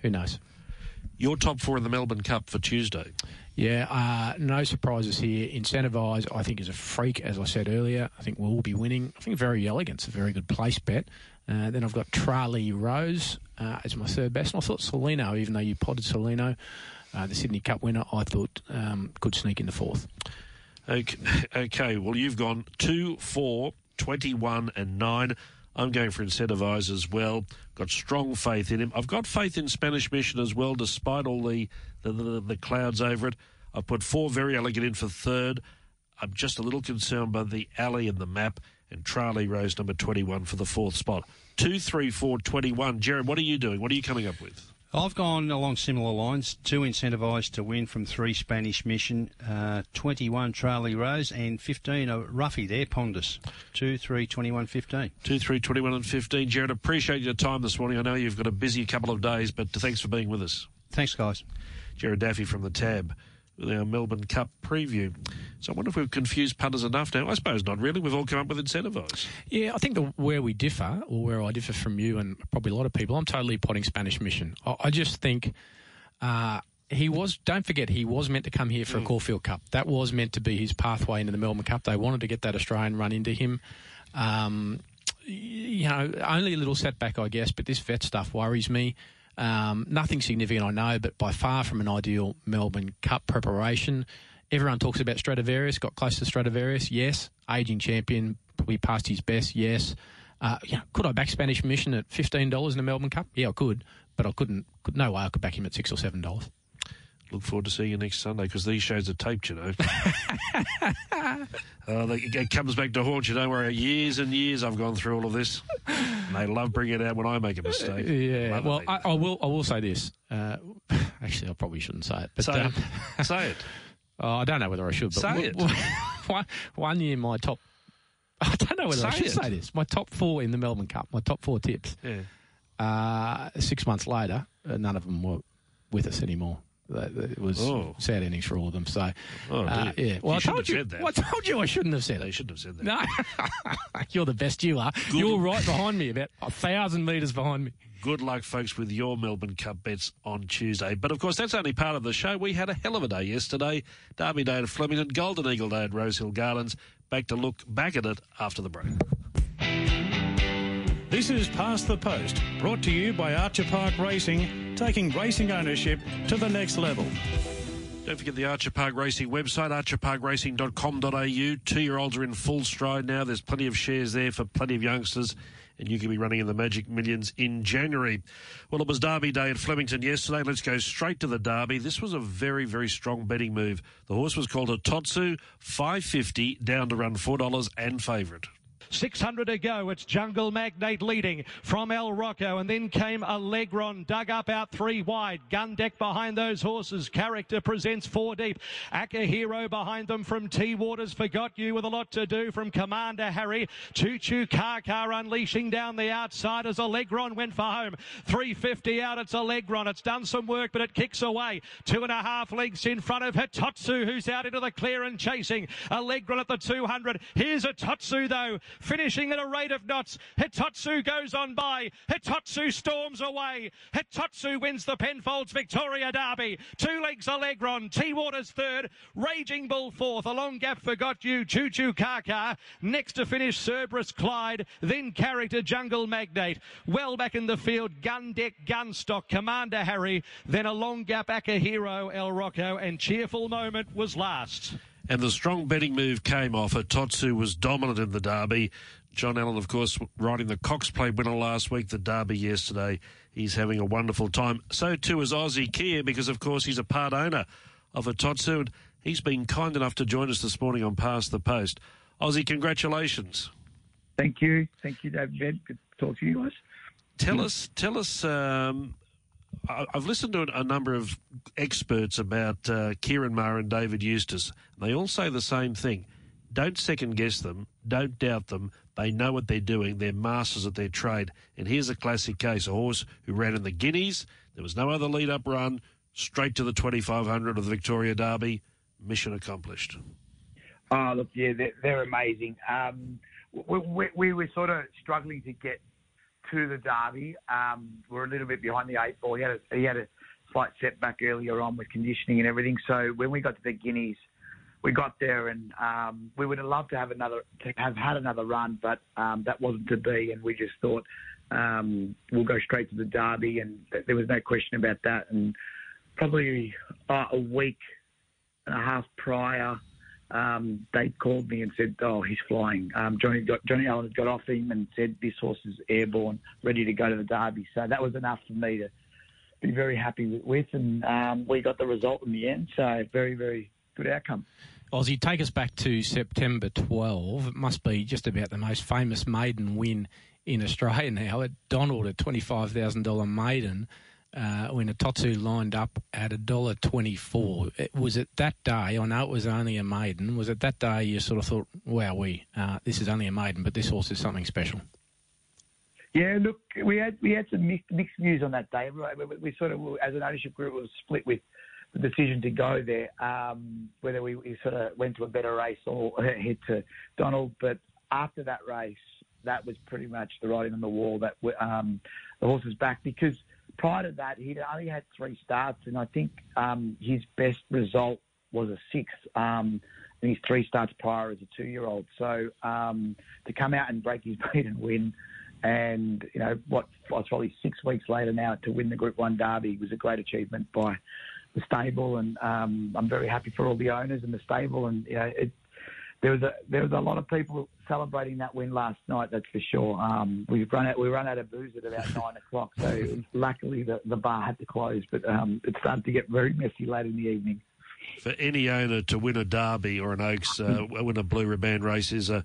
[SPEAKER 12] who knows?
[SPEAKER 11] Your top four in the Melbourne Cup for Tuesday.
[SPEAKER 12] Yeah, uh, no surprises here. Incentivise, I think, is a freak, as I said earlier. I think we'll be winning. I think Very Elegant's a very good place bet. Uh, then I've got Tralee Rose uh, as my third best. And I thought Solino, even though you potted Solino, uh, the Sydney Cup winner, I thought um, could sneak in the fourth.
[SPEAKER 11] Okay, okay, well, you've gone 2, 4, 21, and 9. I'm going for Incentivise as well. Got strong faith in him. I've got faith in Spanish Mission as well, despite all the, the, the, the clouds over it. I've put four very elegant in for third. I'm just a little concerned by the alley and the map, and Tralee Rose number 21 for the fourth spot. 2, 3, 4, 21. Jared, what are you doing? What are you coming up with?
[SPEAKER 13] I've gone along similar lines. Two incentivised to win from three Spanish Mission, uh, 21 Tralee Rose, and 15 a Ruffy there, Pondus. 2, 3, 21, 15.
[SPEAKER 11] 2, 3, 21 and 15. Jared, appreciate your time this morning. I know you've got a busy couple of days, but thanks for being with us.
[SPEAKER 13] Thanks, guys.
[SPEAKER 11] Jared Daffy from the Tab with our Melbourne Cup preview. So I wonder if we've confused punters enough now. I suppose not really. We've all come up with Incentivise.
[SPEAKER 12] Yeah, I think the, where we differ, or where I differ from you and probably a lot of people, I'm totally potting Spanish Mission. I, I just think uh, he was, don't forget, he was meant to come here for a Caulfield Cup. That was meant to be his pathway into the Melbourne Cup. They wanted to get that Australian run into him. Um, you know, only a little setback, I guess, but this vet stuff worries me. Um, nothing significant, I know, but by far from an ideal Melbourne Cup preparation. Everyone talks about Stradivarius, got close to Stradivarius, yes. Aging champion, probably past his best, yes. Uh, you know, could I back Spanish Mission at fifteen dollars in the Melbourne Cup? Yeah, I could, but I couldn't. Could, no way I could back him at six or seven dollars.
[SPEAKER 11] Look forward to seeing you next Sunday because these shows are taped, you know. uh, it comes back to haunt you. Don't worry. Years and years I've gone through all of this. And they love bringing it out when I make a mistake.
[SPEAKER 12] Yeah.
[SPEAKER 11] Love
[SPEAKER 12] well. I, I will. I will say this. Uh, actually, I probably shouldn't say it. But
[SPEAKER 11] Say
[SPEAKER 12] um,
[SPEAKER 11] it. Say it.
[SPEAKER 12] oh, I don't know whether I should. But
[SPEAKER 11] Say
[SPEAKER 12] w-
[SPEAKER 11] it.
[SPEAKER 12] one, one year, my top. I don't know whether I should
[SPEAKER 11] it.
[SPEAKER 12] say this. My top four in the Melbourne Cup. My top four tips.
[SPEAKER 11] Yeah.
[SPEAKER 12] Uh, six months later, uh, none of them were with us anymore. They- they- It was
[SPEAKER 11] Oh.
[SPEAKER 12] sad endings for all of them. So,
[SPEAKER 11] Oh,
[SPEAKER 12] uh, yeah. Well,
[SPEAKER 11] You
[SPEAKER 12] I told you.
[SPEAKER 11] said that.
[SPEAKER 12] well, I told you I shouldn't have said
[SPEAKER 11] They
[SPEAKER 12] it.
[SPEAKER 11] shouldn't have said that.
[SPEAKER 12] No, you're the best. You are. You're right behind me, about a thousand metres behind me.
[SPEAKER 11] Good luck, folks, with your Melbourne Cup bets on Tuesday. But of course, that's only part of the show. We had a hell of a day yesterday. Derby Day at Flemington, Golden Eagle Day at Rosehill Gardens. Back to look back at it after the break.
[SPEAKER 1] This is Past the Post, brought to you by Archer Park Racing, taking racing ownership to the next level.
[SPEAKER 11] Don't forget the Archer Park Racing website, archerparkracing.com.au. Two year olds are in full stride now. There's plenty of shares there for plenty of youngsters, and you can be running in the Magic Millions in January. Well, it was Derby Day at Flemington yesterday. Let's go straight to the Derby. This was a very, very strong betting move. The horse was called Hitotsu, 550 down to run $4 and favourite.
[SPEAKER 5] 600 to go. It's Jungle Magnate leading from El Rocco, and then came Allegron, dug up out three wide. Gun deck behind those horses. Character presents four deep. Aka Hero behind them from T Waters. Forgot you with a lot to do from Commander Harry. Choo Choo Car Car unleashing down the outside as Allegron went for home. 350 out. It's Allegron. It's done some work, but it kicks away. Two and a half lengths in front of Hitotsu, who's out into the clear and chasing. Allegron at the 200. Here's Hitotsu though, finishing at a rate of knots. Hitotsu goes on by. Hitotsu storms away. Hitotsu wins the Penfolds Victoria Derby. Two legs Allegron. T Waters third. Raging Bull fourth. A long gap forgot you. Choo Choo Car. Next to finish Cerberus Clyde. Then Character Jungle Magnate. Well back in the field. Gun Deck Gunstock. Commander Harry. Then a long gap Aka Hero El Rocco. And Cheerful Moment was last.
[SPEAKER 11] And the strong betting move came off. Hitotsu was dominant in the Derby. John Allen, of course, riding the Cox Plate winner last week, the Derby yesterday. He's having a wonderful time. So too is Ozzie Kheir, because, of course, he's a part owner of Hitotsu. And he's been kind enough to join us this morning on Past the Post. Ozzie, congratulations.
[SPEAKER 14] Thank you. Thank you, David. Good to talk to you guys.
[SPEAKER 11] Tell us, tell us. Um, I've listened to a number of experts about uh, Kieran Maher and David Eustace. They all say the same thing. Don't second guess them. Don't doubt them. They know what they're doing. They're masters at their trade. And here's a classic case: a horse who ran in the Guineas. There was no other lead-up run. Straight to the 2500 of the Victoria Derby. Mission accomplished.
[SPEAKER 14] Oh, look, yeah, they're, they're amazing. Um, we, we, we were sort of struggling to get to the Derby. Um, we're a little bit behind the eight ball. He had a, he had a slight setback earlier on with conditioning and everything. So when we got to the Guineas, we got there and um, we would have loved to have another to have had another run, but um, that wasn't to be. And we just thought um, we'll go straight to the Derby, and th- there was no question about that. And probably uh, a week and a half prior, um, they called me and said, "Oh, he's flying." Um, Johnny got, Johnny Allen got off him and said, "This horse is airborne, ready to go to the Derby." So that was enough for me to be very happy with, with and um, we got the result in the end. So very, very good outcome.
[SPEAKER 12] Ozzie, take us back to September 12. It must be just about the most famous maiden win in Australia now. At Donald, a $25,000 maiden, uh, when Hitotsu lined up at a $1.24. It was it that day, I know it was only a maiden, was it that day you sort of thought, wow, we, uh, this is only a maiden, but this horse is something special?
[SPEAKER 14] Yeah, look, we had we had some mixed, mixed views on that day. Right, We, we sort of, as an ownership group, was split with the decision to go there, um, whether we, we sort of went to a better race or head to Donald. But after that race, that was pretty much the writing on the wall that um, the horse was back because prior to that, he'd only had three starts, and I think um, his best result was a sixth. Um, and his three starts prior as a two-year-old. So um, to come out and break his beat and win, and you know what, was probably six weeks later now to win the Group One Derby was a great achievement by the stable, and um, I'm very happy for all the owners and the stable, and you know it, there was a there was a lot of people celebrating that win last night. That's for sure. Um, we run out we run out of booze at about nine o'clock, so luckily the, the bar had to close. But um, it started to get very messy late in the evening.
[SPEAKER 11] For any owner to win a Derby or an Oaks, uh, win a Blue Ribbon race is a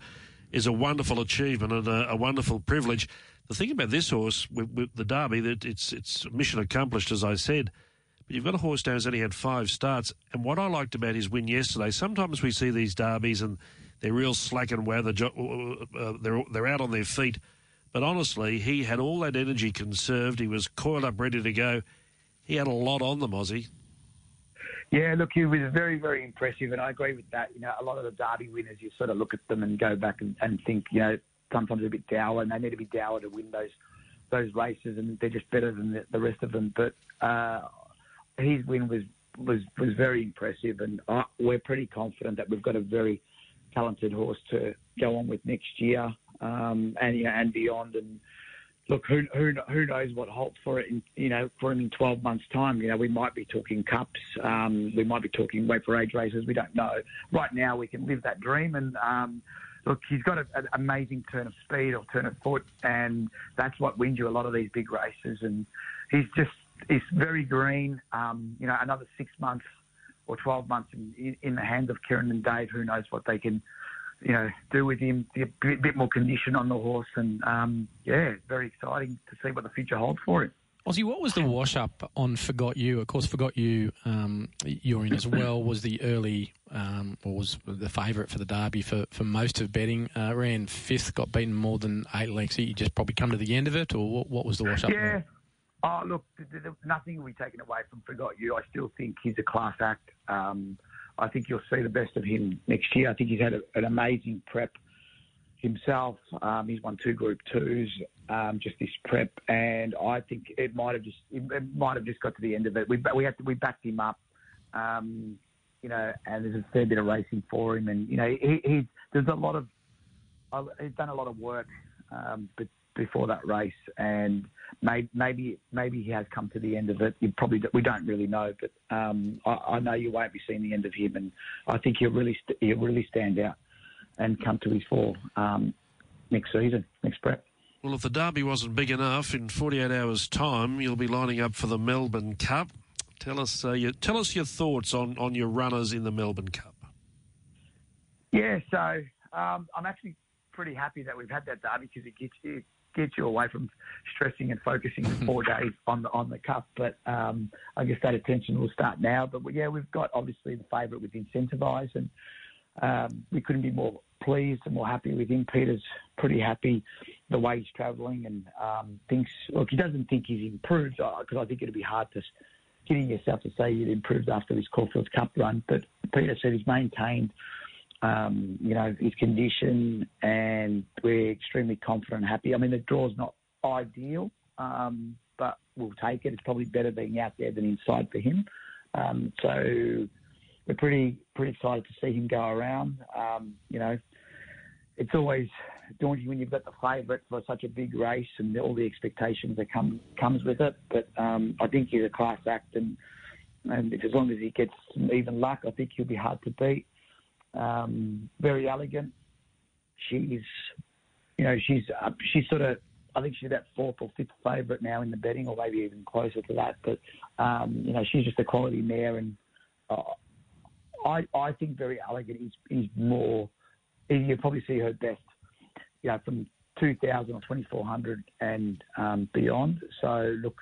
[SPEAKER 11] is a wonderful achievement and a, a wonderful privilege. The thing about this horse with, with the Derby that it's it's mission accomplished, as I said. But you've got a horse down who's only had five starts, and what I liked about his win yesterday. Sometimes we see these derbies and they're real slack and weather. Uh, they're they're out on their feet, but honestly, he had all that energy conserved. He was coiled up, ready to go. He had a lot on them, Ozzie.
[SPEAKER 14] Yeah, look, he was very, very impressive, and I agree with that. You know, a lot of the Derby winners, you sort of look at them and go back and, and think, you know, sometimes a bit dour, and they need to be dour to win those those races, and they're just better than the, the rest of them. But uh, his win was was was very impressive, and I, we're pretty confident that we've got a very talented horse to go on with next year um, and you know, and beyond. And look, who, who who knows what holds for it? In, you know, for him in 12 months' time. You know, we might be talking cups. Um, we might be talking weight for age races. We don't know. Right now, we can live that dream. And um, look, he's got a, an amazing turn of speed or turn of foot, and that's what wins you a lot of these big races. And he's just he's very green. Um, you know, another six months or 12 months in, in the hands of Kieran and Dave. Who knows what they can you know, do with him, a bit, bit more condition on the horse, and um, yeah, very exciting to see what the future holds for him.
[SPEAKER 12] Ozzie, what was the wash up on Forgot You? Of course, Forgot You, um, you're in as well, was the early, um, or was the favourite for the Derby for, for most of betting. Uh, ran fifth, got beaten more than eight lengths. You just probably come to the end of it, or what, what was the wash up?
[SPEAKER 14] Yeah. Oh, look, nothing will be taken away from Forgot You. I still think he's a class act. Um, I think you'll see the best of him next year. I think he's had a, an amazing prep himself. Um, he's won two Group Twos um, just this prep, and I think it might have just it might have just got to the end of it. We we had to, we backed him up, um, you know, and there's a fair bit of racing for him, and you know he, he there's a lot of he's done a lot of work, um, but before that race, and maybe maybe maybe he has come to the end of it. You probably we don't really know, but um, I, I, know you won't be seeing the end of him, and I think he'll really st- he'll really stand out and come to his full um, next season, next prep.
[SPEAKER 11] Well, if the derby wasn't big enough, in 48 hours' time, you'll be lining up for the Melbourne Cup. Tell us, uh, your, tell us your thoughts on, on your runners in the Melbourne Cup.
[SPEAKER 14] Yeah, so um, I'm actually pretty happy that we've had that derby because it gets you get you away from stressing and focusing for four days on the on the cup. But um, I guess that attention will start now. But yeah, we've got obviously the favourite with Incentivise, and um, we couldn't be more pleased and more happy with him. Peter's pretty happy the way he's travelling and um, thinks look he doesn't think he's improved because uh, I think it'd be hard to getting yourself to say you'd improved after this Caulfield Cup run. But Peter said he's maintained um, you know, his condition, and we're extremely confident and happy. I mean, the draw's not ideal, um, but we'll take it. It's probably better being out there than inside for him. Um, so we're pretty pretty excited to see him go around. Um, you know, it's always daunting when you've got the favourite for such a big race and all the expectations that come comes with it. But um, I think he's a class act, and and if, as long as he gets even luck, I think he'll be hard to beat um, very elegant. She's, you know, she's she's sort of. I think she's about fourth or fifth favourite now in the betting, or maybe even closer to that. But um, you know, she's just a quality mare, and uh, I I think very elegant is is more. You probably see her best, you know, from 2,000 or 2,400 and um, beyond. So look,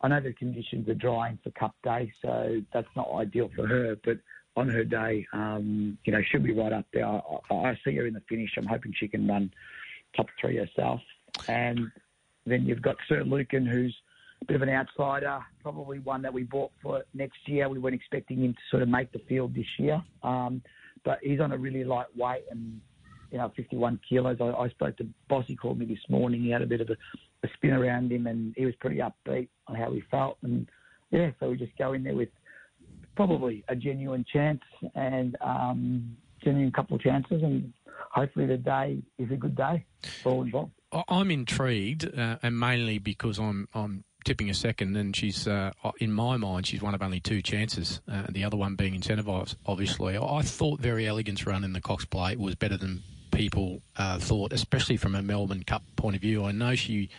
[SPEAKER 14] I know the conditions are drying for Cup Day, so that's not ideal for her. But on her day, um, you know, she'll be right up there. I, I, see her in the finish. I'm hoping she can run top three herself. And then you've got Sir Lucan, who's a bit of an outsider, probably one that we bought for next year. We weren't expecting him to sort of make the field this year, um, but he's on a really light weight and you know 51 kilos. I, I spoke to Bossy, called me this morning. He had a bit of a, a spin around him, and he was pretty upbeat on how he felt. And yeah, so we just go in there with probably a genuine chance and um, genuine couple of chances, and hopefully the day is a good day for all involved.
[SPEAKER 12] I'm intrigued, uh, and mainly because I'm I'm tipping a second, and she's uh, in my mind she's one of only two chances. Uh, the other one being incentivised, obviously. I thought Very Elegant's run in the Cox Plate was better than people uh, thought, especially from a Melbourne Cup point of view. I know she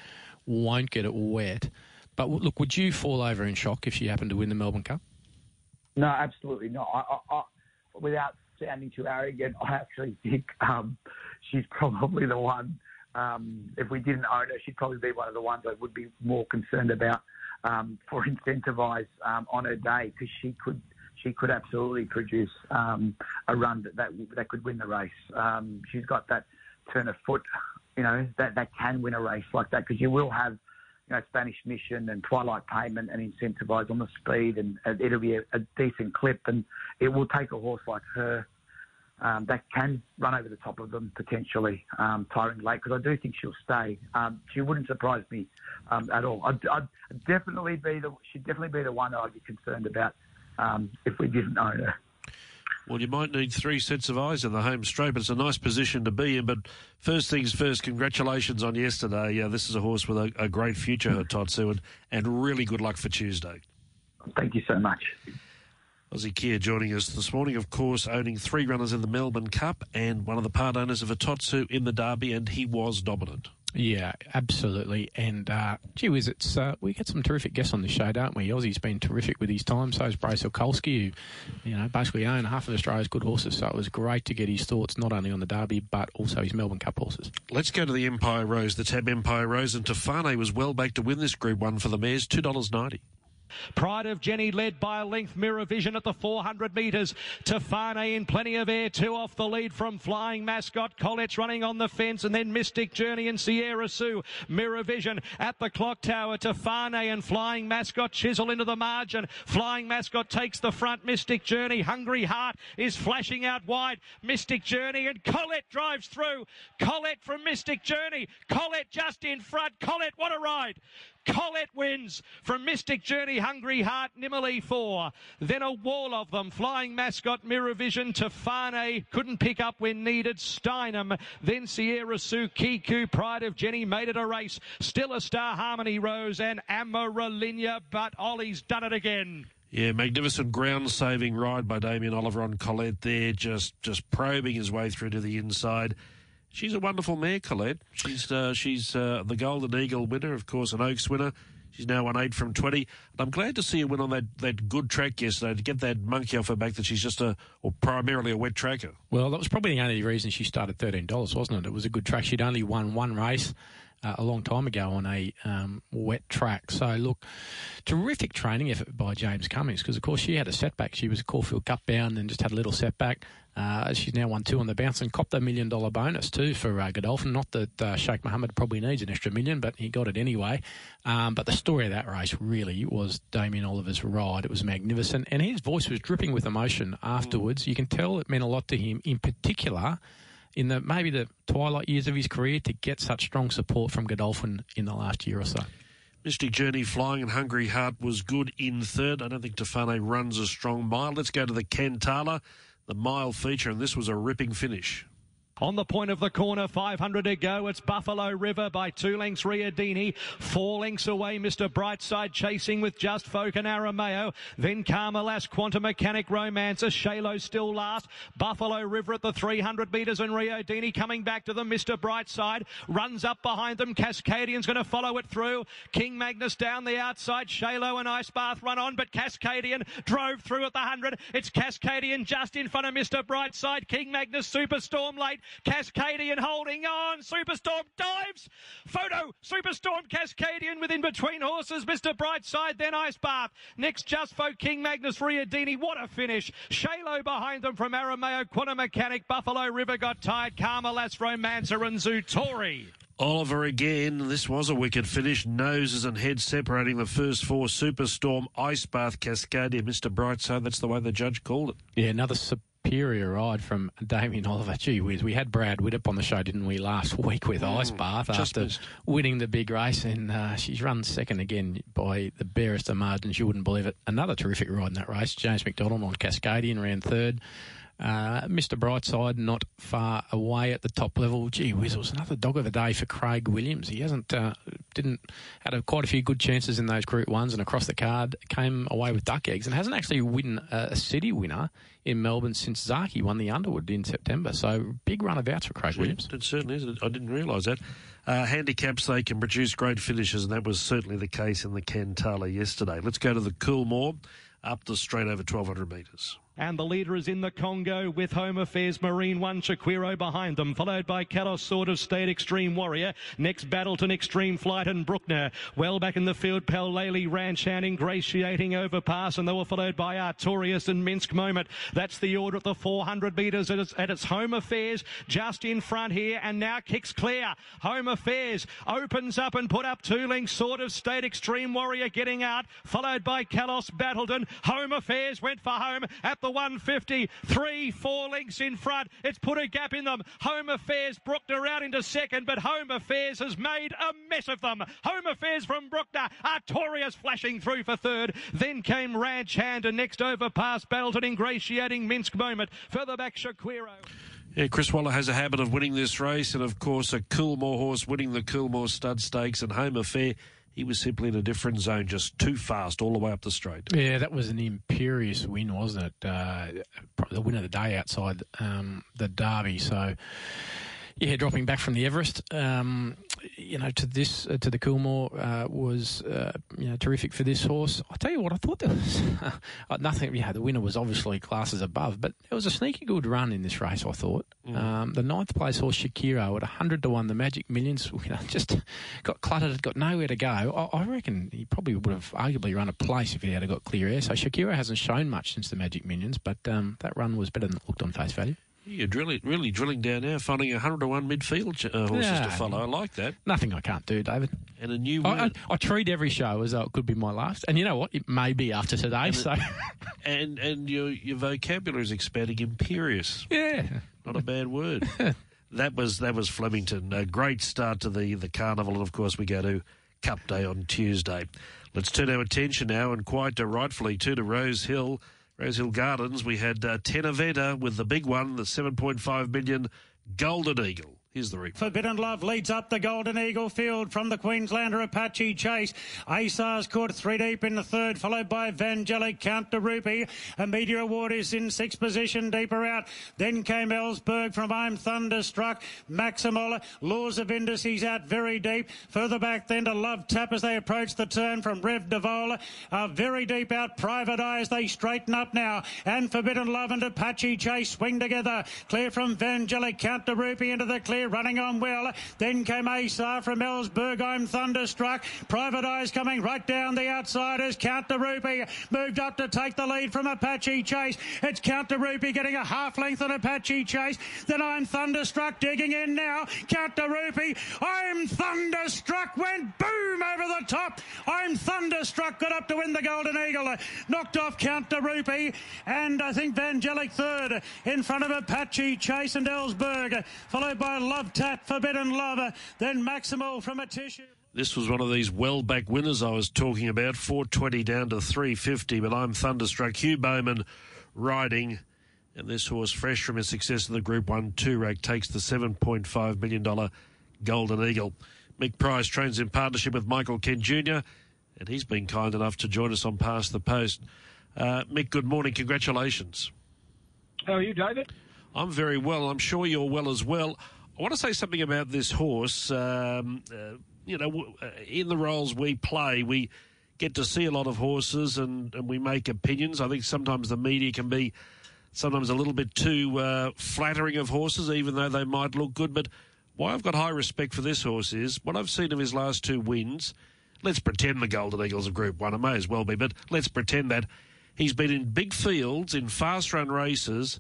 [SPEAKER 12] won't get it wet, but look, would you fall over in shock if she happened to win the Melbourne Cup?
[SPEAKER 14] No, absolutely not. I, I, I, without sounding too arrogant, I actually think um, she's probably the one. Um, if we didn't own her, she'd probably be one of the ones I would be more concerned about um, for incentivise um, on her day because she could she could absolutely produce um, a run that, that that could win the race. Um, she's got that turn of foot, you know, that that can win a race like that because you will have you know, Spanish Mission and Twilight Payment and incentivise on the speed, and, and it'll be a, a, decent clip, and it will take a horse like her um, that can run over the top of them potentially, um, tiring late, because I do think she'll stay. Um, she wouldn't surprise me um, at all. I'd, I'd, definitely be the she'd definitely be the one I'd be concerned about um, if we didn't own her.
[SPEAKER 11] Well, you might need three sets of eyes in the home straight, but it's a nice position to be in. But first things first, congratulations on yesterday. Uh, this is a horse with a, a great future, Hitotsu, and, and really good luck for Tuesday.
[SPEAKER 14] Thank you so much.
[SPEAKER 11] Ozzie Kheir joining us this morning, of course, owning three runners in the Melbourne Cup and one of the part owners of Hitotsu in the Derby, and he was dominant.
[SPEAKER 12] Yeah, absolutely. And uh, gee whiz, it's uh, we get some terrific guests on the show, don't we? Ozzie's been terrific with his time. So is Brace Olkolski, who you know basically own half of Australia's good horses. So it was great to get his thoughts not only on the Derby but also his Melbourne Cup horses.
[SPEAKER 11] Let's go to the Empire Rose, the Tab Empire Rose, and Tofane was well back to win this Group One for the mares, two dollars ninety.
[SPEAKER 5] Pride of Jenny led by a length. Mirror Vision at the 400 metres. Tofane in plenty of air. Two off the lead from Flying Mascot. Colette's running on the fence and then Mystic Journey and Sierra Sue. Mirror Vision at the clock tower. Tofane and Flying Mascot chisel into the margin. Flying Mascot takes the front. Mystic Journey. Hungry Heart is flashing out wide. Mystic Journey and Colette drives through. Colette from Mystic Journey. Colette just in front. Colette, what a ride. Colette wins from Mystic Journey, Hungry Heart, Nimmerley 4. Then a wall of them. Flying Mascot, Mirror Vision, Tofane, couldn't pick up when needed. Steinem, then Sierra Sue, Kiku, Pride of Jenny made it a race. Still a star, Harmony Rose and Amarelinha, but Ollie's done it again.
[SPEAKER 11] Yeah, magnificent ground saving ride by Damien Oliver on Colette there, just just probing his way through to the inside. She's a wonderful mare, Colette. She's uh, she's uh, the Golden Eagle winner, of course, an Oaks winner. She's now won eight from 20. And I'm glad to see her win on that, that good track yesterday to get that monkey off her back that she's just a, or primarily a wet tracker.
[SPEAKER 12] Well, that was probably the only reason she started $13, wasn't it? It was a good track. She'd only won one race. Uh, a long time ago on a um, wet track. So, look, terrific training effort by James Cummings because, of course, she had a setback. She was a Caulfield Cup bound and just had a little setback. Uh, she's now won two on the bounce and copped a million dollar bonus too for uh, Godolphin. Not that uh, Sheikh Mohammed probably needs an extra million, but he got it anyway. Um, but the story of that race really was Damien Oliver's ride. It was magnificent, and his voice was dripping with emotion afterwards. You can tell it meant a lot to him, in particular in the maybe the twilight years of his career, to get such strong support from Godolphin in the last year or so.
[SPEAKER 11] Mystic Journey Flying and Hungry Heart was good in third. I don't think Tofane runs a strong mile. Let's go to the Cantala the mile feature, and this was a ripping finish.
[SPEAKER 5] On the point of the corner, 500 to go. It's Buffalo River by two lengths, Riodini. Four lengths away, Mr. Brightside chasing with Just Folk and Arameo. Then Carmelas, Quantum Mechanic, Romancer. Shalo still last. Buffalo River at the 300 metres and Riodini coming back to them. Mr. Brightside runs up behind them. Cascadian's going to follow it through. King Magnus down the outside. Shalo and Ice Bath run on, but Cascadian drove through at the 100. It's Cascadian just in front of Mr. Brightside. King Magnus Superstorm late. Cascadian holding on. Superstorm dives. Photo. Superstorm Cascadian with in between horses. Mr. Brightside, then Ice Bath. Next, Just Folk King Magnus Riodini. What a finish. Shalo behind them from Arameo. Quantum Mechanic. Buffalo River got tired. Carmelas, Romancer and Zutori.
[SPEAKER 11] Oliver again. This was a wicked finish. Noses and heads separating the first four. Superstorm, Ice Bath, Cascadia, Mr. Brightside. That's the way the judge called it.
[SPEAKER 12] Yeah, another superior ride from Damien Oliver. Gee whiz, we had Brad Widdup on the show, didn't we, last week with mm, Ice Bath after
[SPEAKER 11] missed.
[SPEAKER 12] winning the big race, and uh, she's run second again by the barest of margins. You wouldn't believe it. Another terrific ride in that race. James McDonald on Cascadian ran third. Uh, Mr. Brightside not far away at the top level. Gee whiz, it was another dog of the day for Craig Williams. He hasn't uh, didn't had a, quite a few good chances in those Group Ones and across the card. Came away with duck eggs and hasn't actually won a, a city winner in Melbourne since Zaaki won the Underwood in September. So big run of outs for Craig Williams.
[SPEAKER 11] It certainly is. I didn't realise that. Uh, handicaps, they can produce great finishes, and that was certainly the case in the Cantala yesterday. Let's go to the Coolmore, up the straight over 1,200 metres.
[SPEAKER 5] And the leader is in the Congo with Home Affairs Marine One Shaquiro behind them, followed by Kalos Sword of State Extreme Warrior. Next Battleton Extreme Flight and Bruckner. Well back in the field, Pal Lely Ranch and ingratiating overpass, and they were followed by Artorius and Minsk Moment. That's the order at the 400 metres at its, at its Home Affairs just in front here, and now kicks clear. Home Affairs opens up and put up two lengths. Sword of State Extreme Warrior getting out, followed by Kalos Battleton. Home Affairs went for home at the 150. Three, four lengths in front. It's put a gap in them. Home Affairs Bruckner out into second, but Home Affairs has made a mess of them. Home Affairs from Bruckner. Artorius flashing through for third. Then came Ranch Hand and next over past Battleton ingratiating Minsk moment. Further back Shaquiro.
[SPEAKER 11] Yeah, Chris Waller has a habit of winning this race, and of course, a Coolmore horse winning the Coolmore Stud Stakes and Home Affair. He was simply in a different zone, just too fast all the way up the straight.
[SPEAKER 12] Yeah, that was an imperious win, wasn't it? Uh, the win of the day outside um, the Derby. So, yeah, dropping back from the Everest, um, you know, to this uh, to the Coolmore uh, was uh, you know terrific for this horse. I tell you what, I thought there was uh, nothing. Yeah, the winner was obviously classes above, but it was a sneaky good run in this race. I thought mm. um, the ninth place horse Shakiro at hundred to one, the Magic Millions, you know, just got cluttered, got nowhere to go. I, I, reckon he probably would have arguably run a place if he had got clear air. So Shakiro hasn't shown much since the Magic Millions, but um, that run was better than it looked on face value.
[SPEAKER 11] You're drilling, really drilling down now, finding 100 to 1 midfield uh, horses yeah, to follow. I like that.
[SPEAKER 12] Nothing I can't do, David.
[SPEAKER 11] And a new
[SPEAKER 12] I, I, I, treat every show as though it could be my last. And you know what? It may be after today.
[SPEAKER 11] And
[SPEAKER 12] so,
[SPEAKER 11] it, and and your your vocabulary is expanding. Imperious.
[SPEAKER 12] Yeah.
[SPEAKER 11] Not a bad word. that was that was Flemington. A great start to the, the carnival. And of course, we go to Cup Day on Tuesday. Let's turn our attention now, and quite rightfully, to the Rose Hill. Rosehill Gardens, we had uh, Tenaveta with the big one, the 7.5 million Golden Eagle. Here's the replay.
[SPEAKER 1] Forbidden Love leads up the Golden Eagle field from the Queenslander Apache Chase. Asar's caught three deep in the third, followed by Evangelic Count de Rupee. A Meteor Award is in sixth position, deeper out. Then came Ellsberg from I'm Thunderstruck. Maximal, Laws of Indus, he's out very deep. Further back then to Love Tap as they approach the turn from Rev Devola. Uh, very deep out, Private Eye as they straighten up now. And Forbidden Love and Apache Chase swing together. Clear from Evangelic Count de Rupee into the clear running on well. Then came Asar from Ellsberg. I'm thunderstruck. Private Eyes coming right down the outsiders. Count de Rupee moved up to take the lead from Apache Chase. It's Count de Rupee getting a half length on Apache Chase. Then I'm thunderstruck digging in now. Count de Rupee. I'm thunderstruck went boom over the top. I'm thunderstruck got up to win the Golden Eagle. Knocked off Count de Rupee and I think Vangelic third in front of Apache Chase and Ellsberg followed by Love Tap, Forbidden Lover, then Maximal from a tissue.
[SPEAKER 11] This was one of these well back winners I was talking about, 420 down to 350, but I'm thunderstruck. Hugh Bowman riding, and this horse, fresh from his success in the Group 1 Toorak, takes the $7.5 million Golden Eagle. Mick Price trains in partnership with Michael Kent Jr., and he's been kind enough to join us on Past the Post. Uh, Mick, good morning. Congratulations.
[SPEAKER 15] How are you, David?
[SPEAKER 11] I'm very well. I'm sure you're well as well. I want to say something about this horse. Um, uh, you know, uh, in the roles we play, we get to see a lot of horses and, and we make opinions. I think sometimes the media can be sometimes a little bit too uh, flattering of horses, even though they might look good. But why I've got high respect for this horse is what I've seen of his last two wins. Let's pretend the Golden Eagles of Group One. It may as well be, but let's pretend that he's been in big fields in fast run races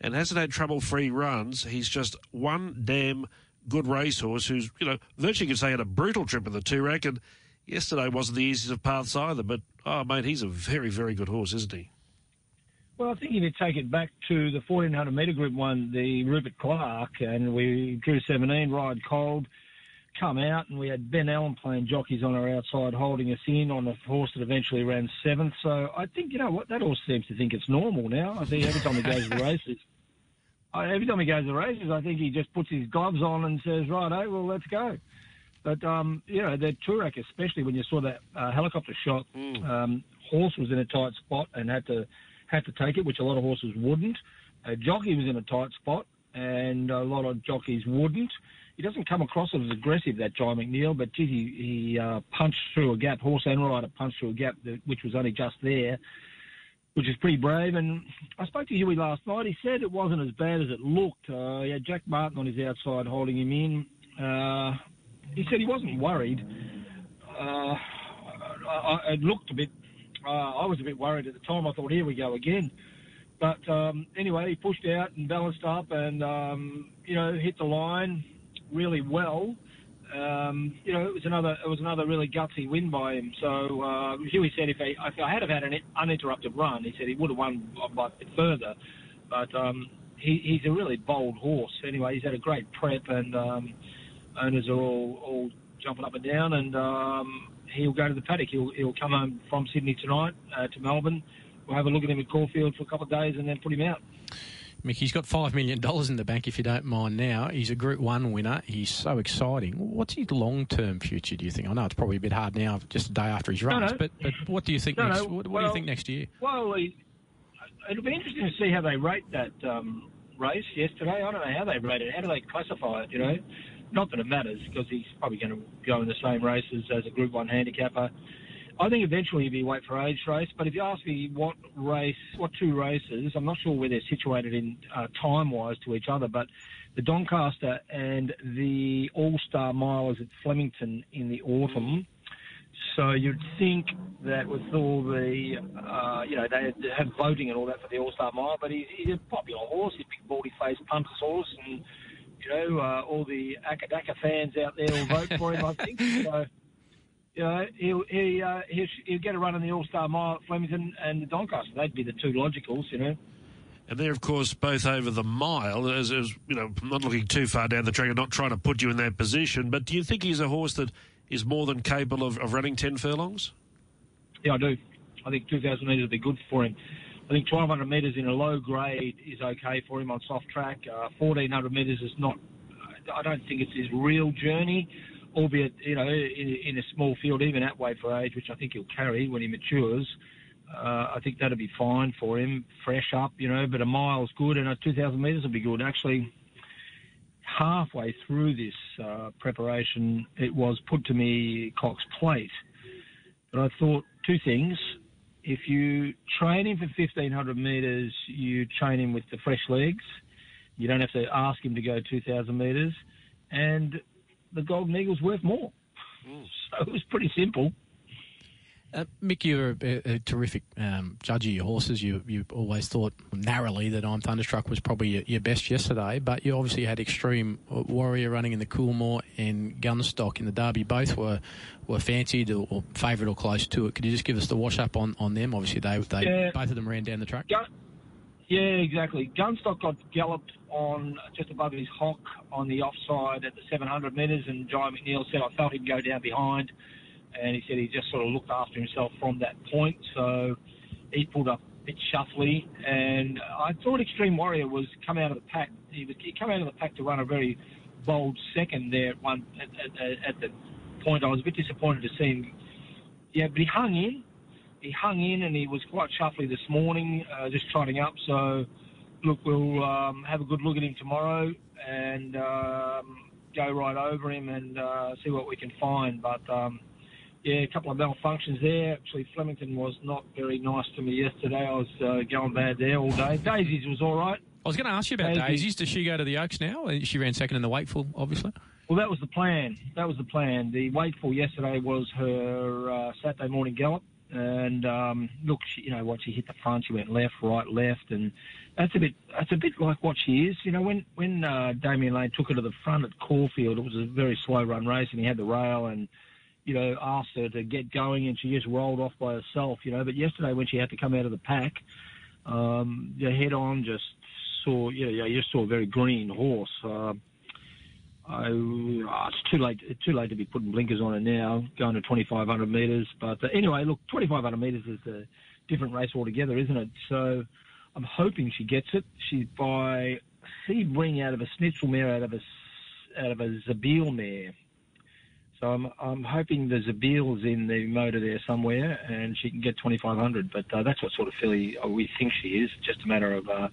[SPEAKER 11] and hasn't had trouble free runs. He's just one damn good racehorse who's, you know, virtually could say had a brutal trip in the Toorak. And yesterday wasn't the easiest of paths either. But, oh, mate, he's a very, very good horse, isn't he?
[SPEAKER 15] Well, I think if you take it back to the 1400 metre group one, the Rupert Clarke, and we drew 17, ride cold, come out, and we had Ben Allen playing jockeys on our outside, holding us in on a horse that eventually ran seventh. So I think, you know what, that horse seems to think it's normal now. I think every time he goes to races, every time he goes to the races, I think he just puts his gloves on and says, right, oh, well, let's go. But um, you know, the Toorak, especially when you saw that uh, helicopter shot, um, horse was in a tight spot and had to had to take it, which a lot of horses wouldn't. A jockey was in a tight spot, and a lot of jockeys wouldn't. He doesn't come across as aggressive, that Jye McNeil, but geez, he, he uh, punched through a gap. Horse and rider punched through a gap, that, which was only just there, which is pretty brave. And I spoke to Huey last night. He said it wasn't as bad as it looked. Uh, he had Jack Martin on his outside holding him in. Uh, he said he wasn't worried. Uh, I, I, it looked a bit. Uh, I was a bit worried at the time. I thought, here we go again. But um, anyway, he pushed out and balanced up, and um, you know hit the line really well. Um, you know, it was another it was another really gutsy win by him. So uh, Huey said if, he, if I had have had an uninterrupted run, he said he would have won by a bit further. But um, he, he's a really bold horse. Anyway, he's had a great prep, and um, owners are all, all jumping up and down. And um, he'll go to the paddock. He'll he'll come home from Sydney tonight uh, to Melbourne. We'll have a look at him at Caulfield for a couple of days, and then put him out.
[SPEAKER 12] Mick, he's got $5 million in the bank, if you don't mind now. He's a Group 1 winner. He's so exciting. What's his long term future, do you think? I know it's probably a bit hard now, just a day after his runs,
[SPEAKER 15] no.
[SPEAKER 12] but, but what do you think
[SPEAKER 15] No,
[SPEAKER 12] next,
[SPEAKER 15] no.
[SPEAKER 12] what, what
[SPEAKER 15] Well-
[SPEAKER 12] do you think next year?
[SPEAKER 15] Well, it'll be interesting to see how they rate that um, race yesterday. I don't know how they rate it. How do they classify it? You know, not that it matters because he's probably going to go in the same races as a Group One handicapper. I think eventually he'll be wait for age race. But if you ask me what race, what two races, I'm not sure where they're situated in uh, time wise to each other. But the Doncaster and the All Star Mile is at Flemington in the autumn. So you'd think that with all the, uh, you know, they have voting and all that for the All Star Mile, but he's, he's a popular horse. He's a big, baldy faced punters horse, and you know, uh, all the AC/DC fans out there will vote for him. I think so. You know, he'll he, uh, he'll, he'll get a run in the All Star Mile at Flemington and the Doncaster. They'd be the two logicals, you know.
[SPEAKER 11] And they're, of course, both over the mile. As, as you know, not looking too far down the track. I'm not trying to put you in that position. But do you think he's a horse that is more than capable of, of running ten furlongs?
[SPEAKER 15] Yeah, I do. I think 2,000 metres would be good for him. I think 1,200 metres in a low grade is okay for him on soft track. Uh, 1,400 metres is not. I don't think it's his real journey, albeit you know in, in a small field, even at weight for age, which I think he'll carry when he matures. Uh, I think that'll be fine for him, fresh up, you know. But a mile's good, and a 2,000 metres will be good. Actually, halfway through this uh, preparation, it was put to me Cox Plate. But I thought two things. If you train him for 1500 metres, you train him with the fresh legs. You don't have to ask him to go 2000 metres. And the Golden Eagle's worth more. So it was pretty simple.
[SPEAKER 12] Uh, Mick, you're a, a terrific um, judge of your horses. You you always thought narrowly that I'm Thunderstruck was probably your, your best yesterday, but you obviously had Extreme Warrior running in the Coolmore and Gunstock in the Derby. Both were were fancied or, or favourite or close to it. Could you just give us the wash up on, on them? Obviously, they they
[SPEAKER 15] Yeah.
[SPEAKER 12] both of them ran down the track.
[SPEAKER 15] Gun- yeah, exactly. Gunstock got galloped on just above his hock on the offside at the 700 metres, and Jye McNeil said, I felt him go down behind. And he said he just sort of looked after himself from that point. So he pulled up a bit shuffly. And I thought Extreme Warrior was come out of the pack. He, was, he came out of the pack to run a very bold second there at, one, at, at, at the point. I was a bit disappointed to see him. Yeah, but he hung in he hung in and he was quite shuffly this morning, uh, just trotting up. So, look, we'll um, have a good look at him tomorrow and um, go right over him and uh, see what we can find. But um, yeah, a couple of malfunctions there. Actually, Flemington was not very nice to me yesterday. I was uh, going bad there all day. Daisies was all right.
[SPEAKER 12] I was going to ask you about
[SPEAKER 15] Daisy.
[SPEAKER 12] Daisies. Does she go to the Oaks now? Uh, She ran second in the Wakeful, obviously.
[SPEAKER 15] Well, that was the plan. That was the plan. The wakeful yesterday was her uh, Saturday morning gallop, and um, look, she, you know what? She hit the front. She went left, right, left, and that's a bit. That's a bit like what she is. You know, when when uh, Damian Lane took her to the front at Caulfield, it was a very slow run race, and he had the rail and. You know, asked her to get going, and she just rolled off by herself. You know, but yesterday when she had to come out of the pack, um, the head on just saw. You know, you just saw a very green horse. Uh, I, oh, it's too late. Too late to be putting blinkers on her now, going to 2,500 metres. But uh, anyway, look, 2,500 metres is a different race altogether, isn't it? So I'm hoping she gets it. She's by Sebring out of a Schnitzel mare, out of a out of a Zabeel mare. So I'm, I'm hoping there's a Beals in the motor there somewhere, and she can get 2,500. But uh, that's what sort of filly uh, we think she is. Just a matter of, uh,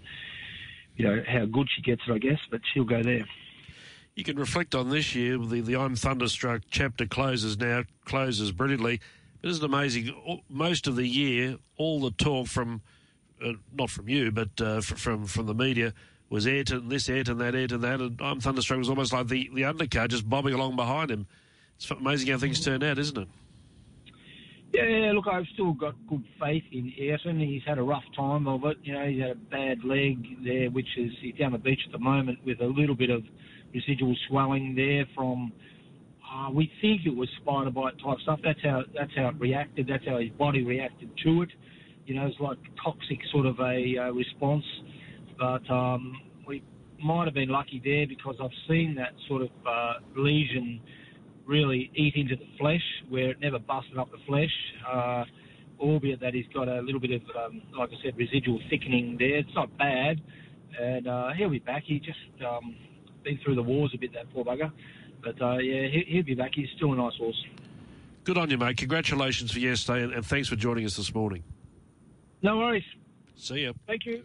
[SPEAKER 15] you know, how good she gets it, I guess. But she'll go there.
[SPEAKER 11] You can reflect on this year. The, the I'm Thunderstruck chapter closes now, closes brilliantly. But isn't it amazing? Most of the year, all the talk from, uh, not from you, but uh, from from the media was Ayrton this, Ayrton that, Ayrton that. And I'm Thunderstruck was almost like the, the undercar just bobbing along behind him. It's amazing how things turn out, isn't it?
[SPEAKER 15] Yeah, look, I've still got good faith in Ayrton. He's had a rough time of it. You know, he's had a bad leg there, which is he's down the beach at the moment with a little bit of residual swelling there from. Uh, we think it was spider bite type stuff. That's how that's how it reacted. That's how his body reacted to it. You know, it's like toxic sort of a uh, response. But um, we might have been lucky there because I've seen that sort of uh, lesion really eat into the flesh where it never busted up the flesh, uh, albeit that he's got a little bit of, um, like I said, residual thickening there. It's not bad, and uh, he'll be back. He just um, been through the wars a bit, that poor bugger. But uh, yeah, he, he'll be back. He's still a nice horse.
[SPEAKER 11] Good on you, mate. Congratulations for yesterday, and, and thanks for joining us this morning.
[SPEAKER 15] No worries.
[SPEAKER 11] See ya.
[SPEAKER 15] Thank you.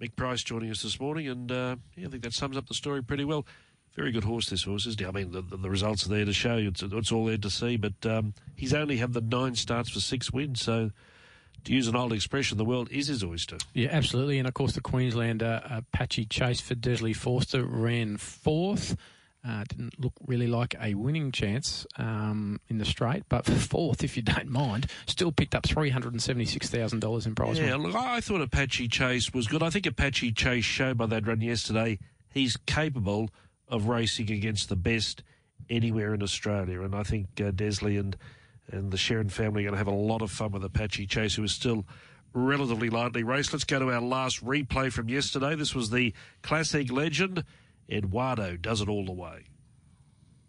[SPEAKER 11] Mick Price joining us this morning, and uh, yeah, I think that sums up the story pretty well. Very good horse, this horse, isn't he? I mean, the, the, results are there to show. It's, it's all there to see, but um, he's only had the nine starts for six wins, so to use an old expression, the world is his oyster.
[SPEAKER 12] Yeah, absolutely. And of course, the Queenslander Apache Chase for Desleigh Forster ran fourth. Uh, didn't look really like a winning chance um, in the straight, but for fourth, if you don't mind, still picked up three hundred and seventy-six thousand dollars in prize
[SPEAKER 11] Yeah,
[SPEAKER 12] money.
[SPEAKER 11] look, I thought Apache Chase was good. I think Apache Chase showed by that run yesterday he's capable of racing against the best anywhere in Australia, and I think uh, Desley and and the Sharon family are going to have a lot of fun with Apache Chase, who is still relatively lightly raced. Let's go to our last replay from yesterday. This was the Classic legend. Eduardo does it all the way.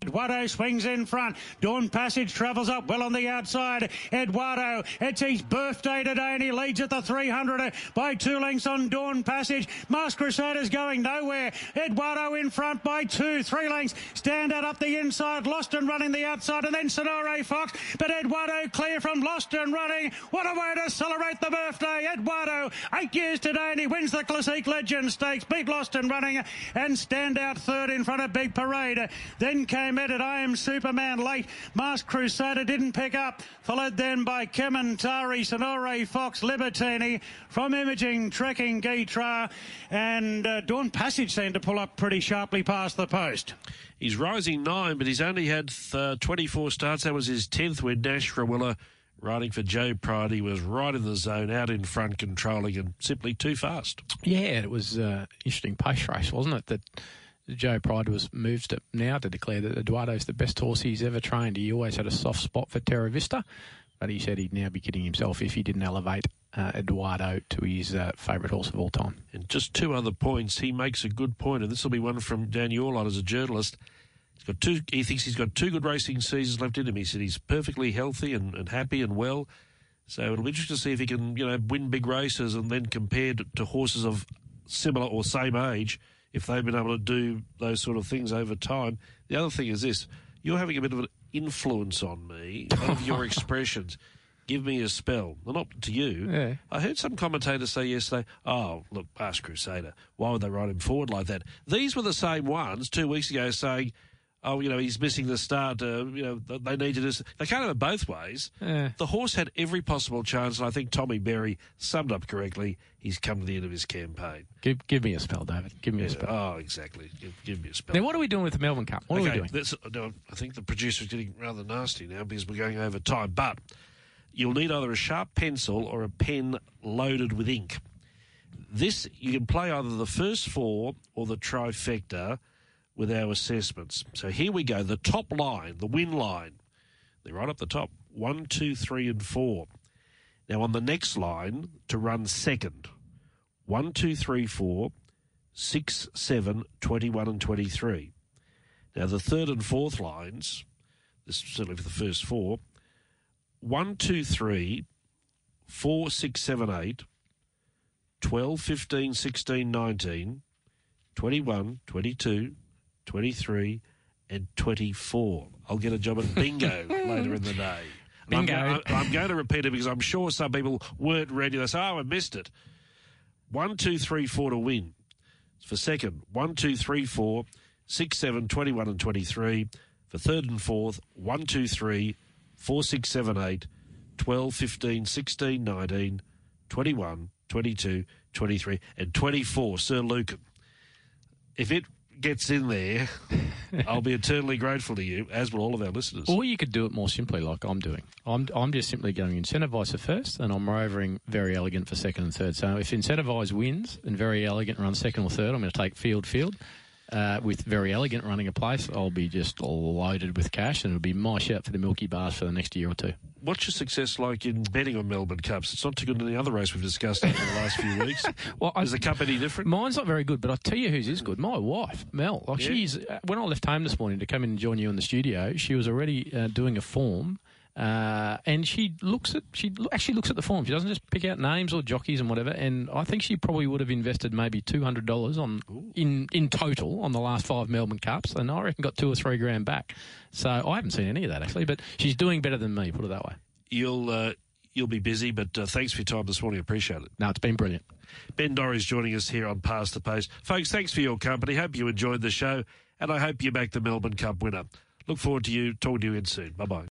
[SPEAKER 1] Eduardo swings in front. Dawn Passage travels up well on the outside. Eduardo, it's his birthday today and he leads at the 300 by two lengths on Dawn Passage. Masked Crusader's going nowhere. Eduardo in front by two, three lengths. Stand out up the inside. Lost and running the outside and then Sonore Fox. But Eduardo clear from Lost and running. What a way to celebrate the birthday. Eduardo, eight years today and he wins the Classic Legend Stakes. Beat Lost and running and stand out third in front of Big Parade. Then came Edit. I am Superman late. Masked Crusader didn't pick up. Followed then by Kementari, Sonore Fox, Libertini from Imaging, Trekking, Gatra, and uh, Dawn Passage seemed to pull up pretty sharply past the post.
[SPEAKER 11] He's rising nine, but he's only had uh, 24 starts. That was his 10th win. Nash Rawiller riding for Joe Pride. He was right in the zone, out in front, controlling, and simply too fast.
[SPEAKER 12] Yeah, it was uh, interesting pace race, wasn't it? That Joe Pride was moved to, now to declare that Eduardo's the best horse he's ever trained. He always had a soft spot for Terravista, but he said he'd now be kidding himself if he didn't elevate uh, Eduardo to his uh, favourite horse of all time.
[SPEAKER 11] And just two other points. He makes a good point, and this will be one from Dan Yorlot as a journalist. He's got two. He thinks he's got two good racing seasons left in him. He said he's perfectly healthy and, and happy and well. So it'll be interesting to see if he can, you know, win big races and then compared to horses of similar or same age, if they've been able to do those sort of things over time. The other thing is this: you're having a bit of an influence on me. Of your expressions. Give me a spell. Well, not to you.
[SPEAKER 12] Yeah.
[SPEAKER 11] I heard some commentators say yesterday, oh, look, Past Crusader, why would they write him forward like that? These were the same ones two weeks ago saying, oh, you know, he's missing the start, uh, you know, they need to do They can't have it both ways.
[SPEAKER 12] Yeah.
[SPEAKER 11] The horse had every possible chance, and I think Tommy Berry summed up correctly. He's come to the end of his campaign.
[SPEAKER 12] Give, give me a spell, David. Give me a spell.
[SPEAKER 11] Oh, exactly. Give, give me a spell.
[SPEAKER 12] Now, what are we doing with the Melbourne Cup? What
[SPEAKER 11] okay,
[SPEAKER 12] are we doing?
[SPEAKER 11] No, I think the producer's getting rather nasty now because we're going over time. But you'll need either a sharp pencil or a pen loaded with ink. This you can play either the first four or the trifecta with our assessments. So here we go. The top line, the win line, they're right up the top. One, two, three, and four. Now on the next line to run second. One, two, three, four, six, seven, 21, and 23. Now, the third and fourth lines, this is certainly for the first four, one, two, three, four, six, seven, eight, 12, 15, 16, 19, 21, 22, 23, and 24. I'll get a job at bingo later in the day. And I'm
[SPEAKER 12] Bingo.
[SPEAKER 11] go- I'm, going to repeat it because I'm sure some people weren't ready. They say, oh, I missed it. One, two, three, four to win. For second, one, two, three, four, six, seven, 21 and 23. For third and fourth, one, two, three, four, six, seven, eight, 12, 15, 16, 19, 21, 22, 23, and 24. Sir Lucan. If it gets in there, I'll be eternally grateful to you, as will all of our listeners.
[SPEAKER 12] Or you could do it more simply, like I'm doing. I'm, I'm just simply going incentivise first, and I'm rovering very elegant for second and third. So if incentivise wins and very elegant runs second or third, I'm going to take field field. Uh, with very elegant running a place, I'll be just loaded with cash, and it'll be my shout for the Milky Bars for the next year or two.
[SPEAKER 11] What's your success like in betting on Melbourne Cups? It's not too good in the other race we've discussed over the last few weeks.
[SPEAKER 12] Well, I-
[SPEAKER 11] Is the cup any different?
[SPEAKER 12] Mine's not very good, but I tell you whose is good. My wife, Mel. Like
[SPEAKER 11] Yeah.
[SPEAKER 12] she's uh, when I left home this morning to come in and join you in the studio, she was already uh, doing a form. Uh, and she looks at she actually looks at the form. She doesn't just pick out names or jockeys and whatever. And I think she probably would have invested maybe two hundred dollars on in in total on the last five Melbourne Cups, and I reckon got two or three grand back. So I haven't seen any of that actually, but she's doing better than me. Put it that way.
[SPEAKER 11] You'll uh, you'll be busy, but uh, thanks for your time this morning. Appreciate it.
[SPEAKER 12] No, it's been brilliant.
[SPEAKER 11] Ben Dorry's joining us here on Past the Post. Folks, thanks for your company. Hope you enjoyed the show, and I hope you make the Melbourne Cup winner. Look forward to you talking to you in soon. Bye bye.